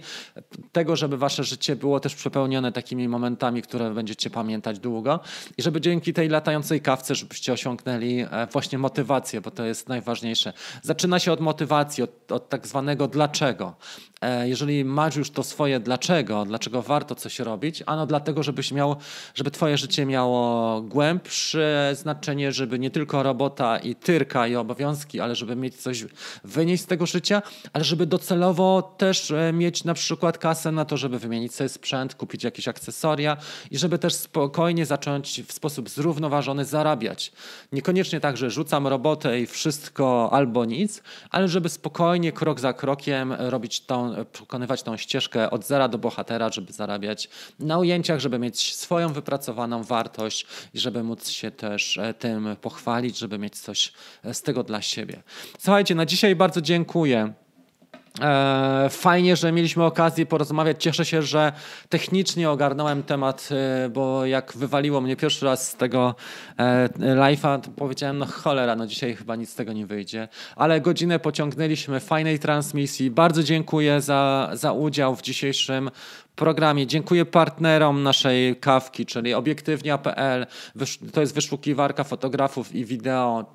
tego, żeby Wasze życie było też przepełnione takimi momentami, które będziecie pamiętać długo i żeby dzięki tej latającej kawce, żebyście osiągnęli e, właśnie motywację, bo to jest najważniejsze. Zaczyna się od motywacji, od, od tak zwanego dlaczego. E, jeżeli masz już to swoje dlaczego, dlaczego warto coś robić, ano dlatego, żebyś miał, żeby twoje życie miało głębsze znaczenie, żeby nie tylko robota i tyrka i obowiązki, ale żeby mieć coś wynieść z tego życia, ale żeby docelowo też e, mieć na przykład kasę na to, żeby wymienić sobie sprzęt, kupić jakieś akcesoria i żeby też spokojnie zacząć w sposób zrównoważony zarabiać. Niekoniecznie tak, że rzucam robotę i wszystko albo nic, ale żeby spokojnie, krok za krokiem robić tą przekonywać tą ścieżkę od zera do bohatera, żeby zarabiać na ujęciach, żeby mieć swoją wypracowaną wartość i żeby móc się też e, tym pochwalić, żeby mieć coś e, z tego dla siebie. Słuchajcie, na dzisiaj bardzo dziękuję. E, fajnie, że mieliśmy okazję porozmawiać. Cieszę się, że technicznie ogarnąłem temat, e, bo jak wywaliło mnie pierwszy raz z tego e, live'a, to powiedziałem, no cholera, no dzisiaj chyba nic z tego nie wyjdzie. Ale godzinę pociągnęliśmy fajnej transmisji. Bardzo dziękuję za, za udział w dzisiejszym programie. Dziękuję partnerom naszej kawki, czyli obiektywnia.pl. To jest wyszukiwarka fotografów i wideo.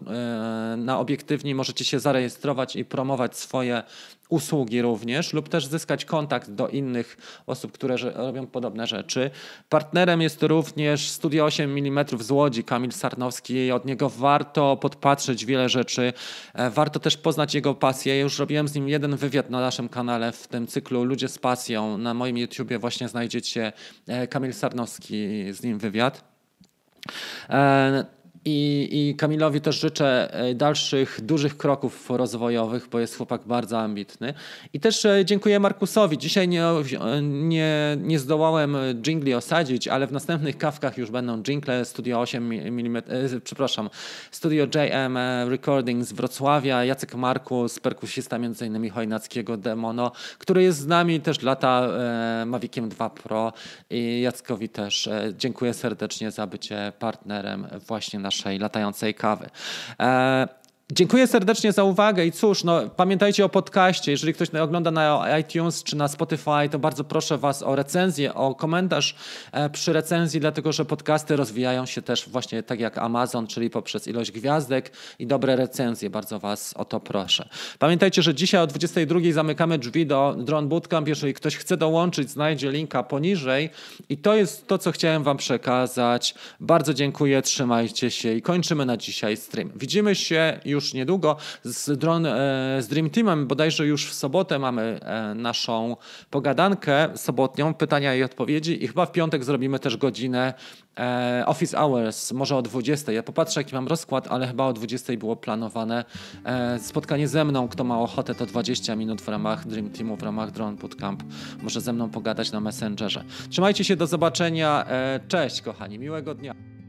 Na obiektywni możecie się zarejestrować i promować swoje usługi również lub też zyskać kontakt do innych osób, które robią podobne rzeczy. Partnerem jest również Studio 8 mm z Łodzi, Kamil Sarnowski. Od niego warto podpatrzeć wiele rzeczy. E, warto też poznać jego pasję. Ja już robiłem z nim jeden wywiad na naszym kanale w tym cyklu Ludzie z pasją. Na moim YouTubie właśnie znajdziecie e, Kamil Sarnowski z nim wywiad. E, i, I Kamilowi też życzę e, dalszych, dużych kroków rozwojowych, bo jest chłopak bardzo ambitny. I też e, dziękuję Markusowi. Dzisiaj nie, nie, nie zdołałem jingli osadzić, ale w następnych kawkach już będą jingle Studio 8 mm, e, przepraszam, Studio JM Recording z Wrocławia, Jacek Markus, perkusista między innymi Chojnackiego Demono, który jest z nami też lata e, Maviciem 2 Pro i Jackowi też e, dziękuję serdecznie za bycie partnerem właśnie na naszej latającej kawy. E, Dziękuję serdecznie za uwagę i cóż, no, pamiętajcie o podcaście. Jeżeli ktoś ogląda na iTunes czy na Spotify, to bardzo proszę Was o recenzję, o komentarz e, przy recenzji, dlatego że podcasty rozwijają się też właśnie tak jak Amazon, czyli poprzez ilość gwiazdek i dobre recenzje. Bardzo Was o to proszę. Pamiętajcie, że dzisiaj o 22 zamykamy drzwi do Drone Bootcamp. Jeżeli ktoś chce dołączyć, znajdzie linka poniżej. I to jest to, co chciałem Wam przekazać. Bardzo dziękuję, trzymajcie się i kończymy na dzisiaj stream. Widzimy się już już niedługo z, dron, e, z Dream Teamem, bodajże już w sobotę mamy e, naszą pogadankę sobotnią, pytania i odpowiedzi i chyba w piątek zrobimy też godzinę e, Office Hours, może o 20. Ja popatrzę jaki mam rozkład, ale chyba o 20 było planowane spotkanie ze mną. Kto ma ochotę, to 20 minut w ramach Dream Teamu, w ramach Drone Bootcamp. Może ze mną pogadać na Messengerze. Trzymajcie się, do zobaczenia. Cześć kochani, miłego dnia.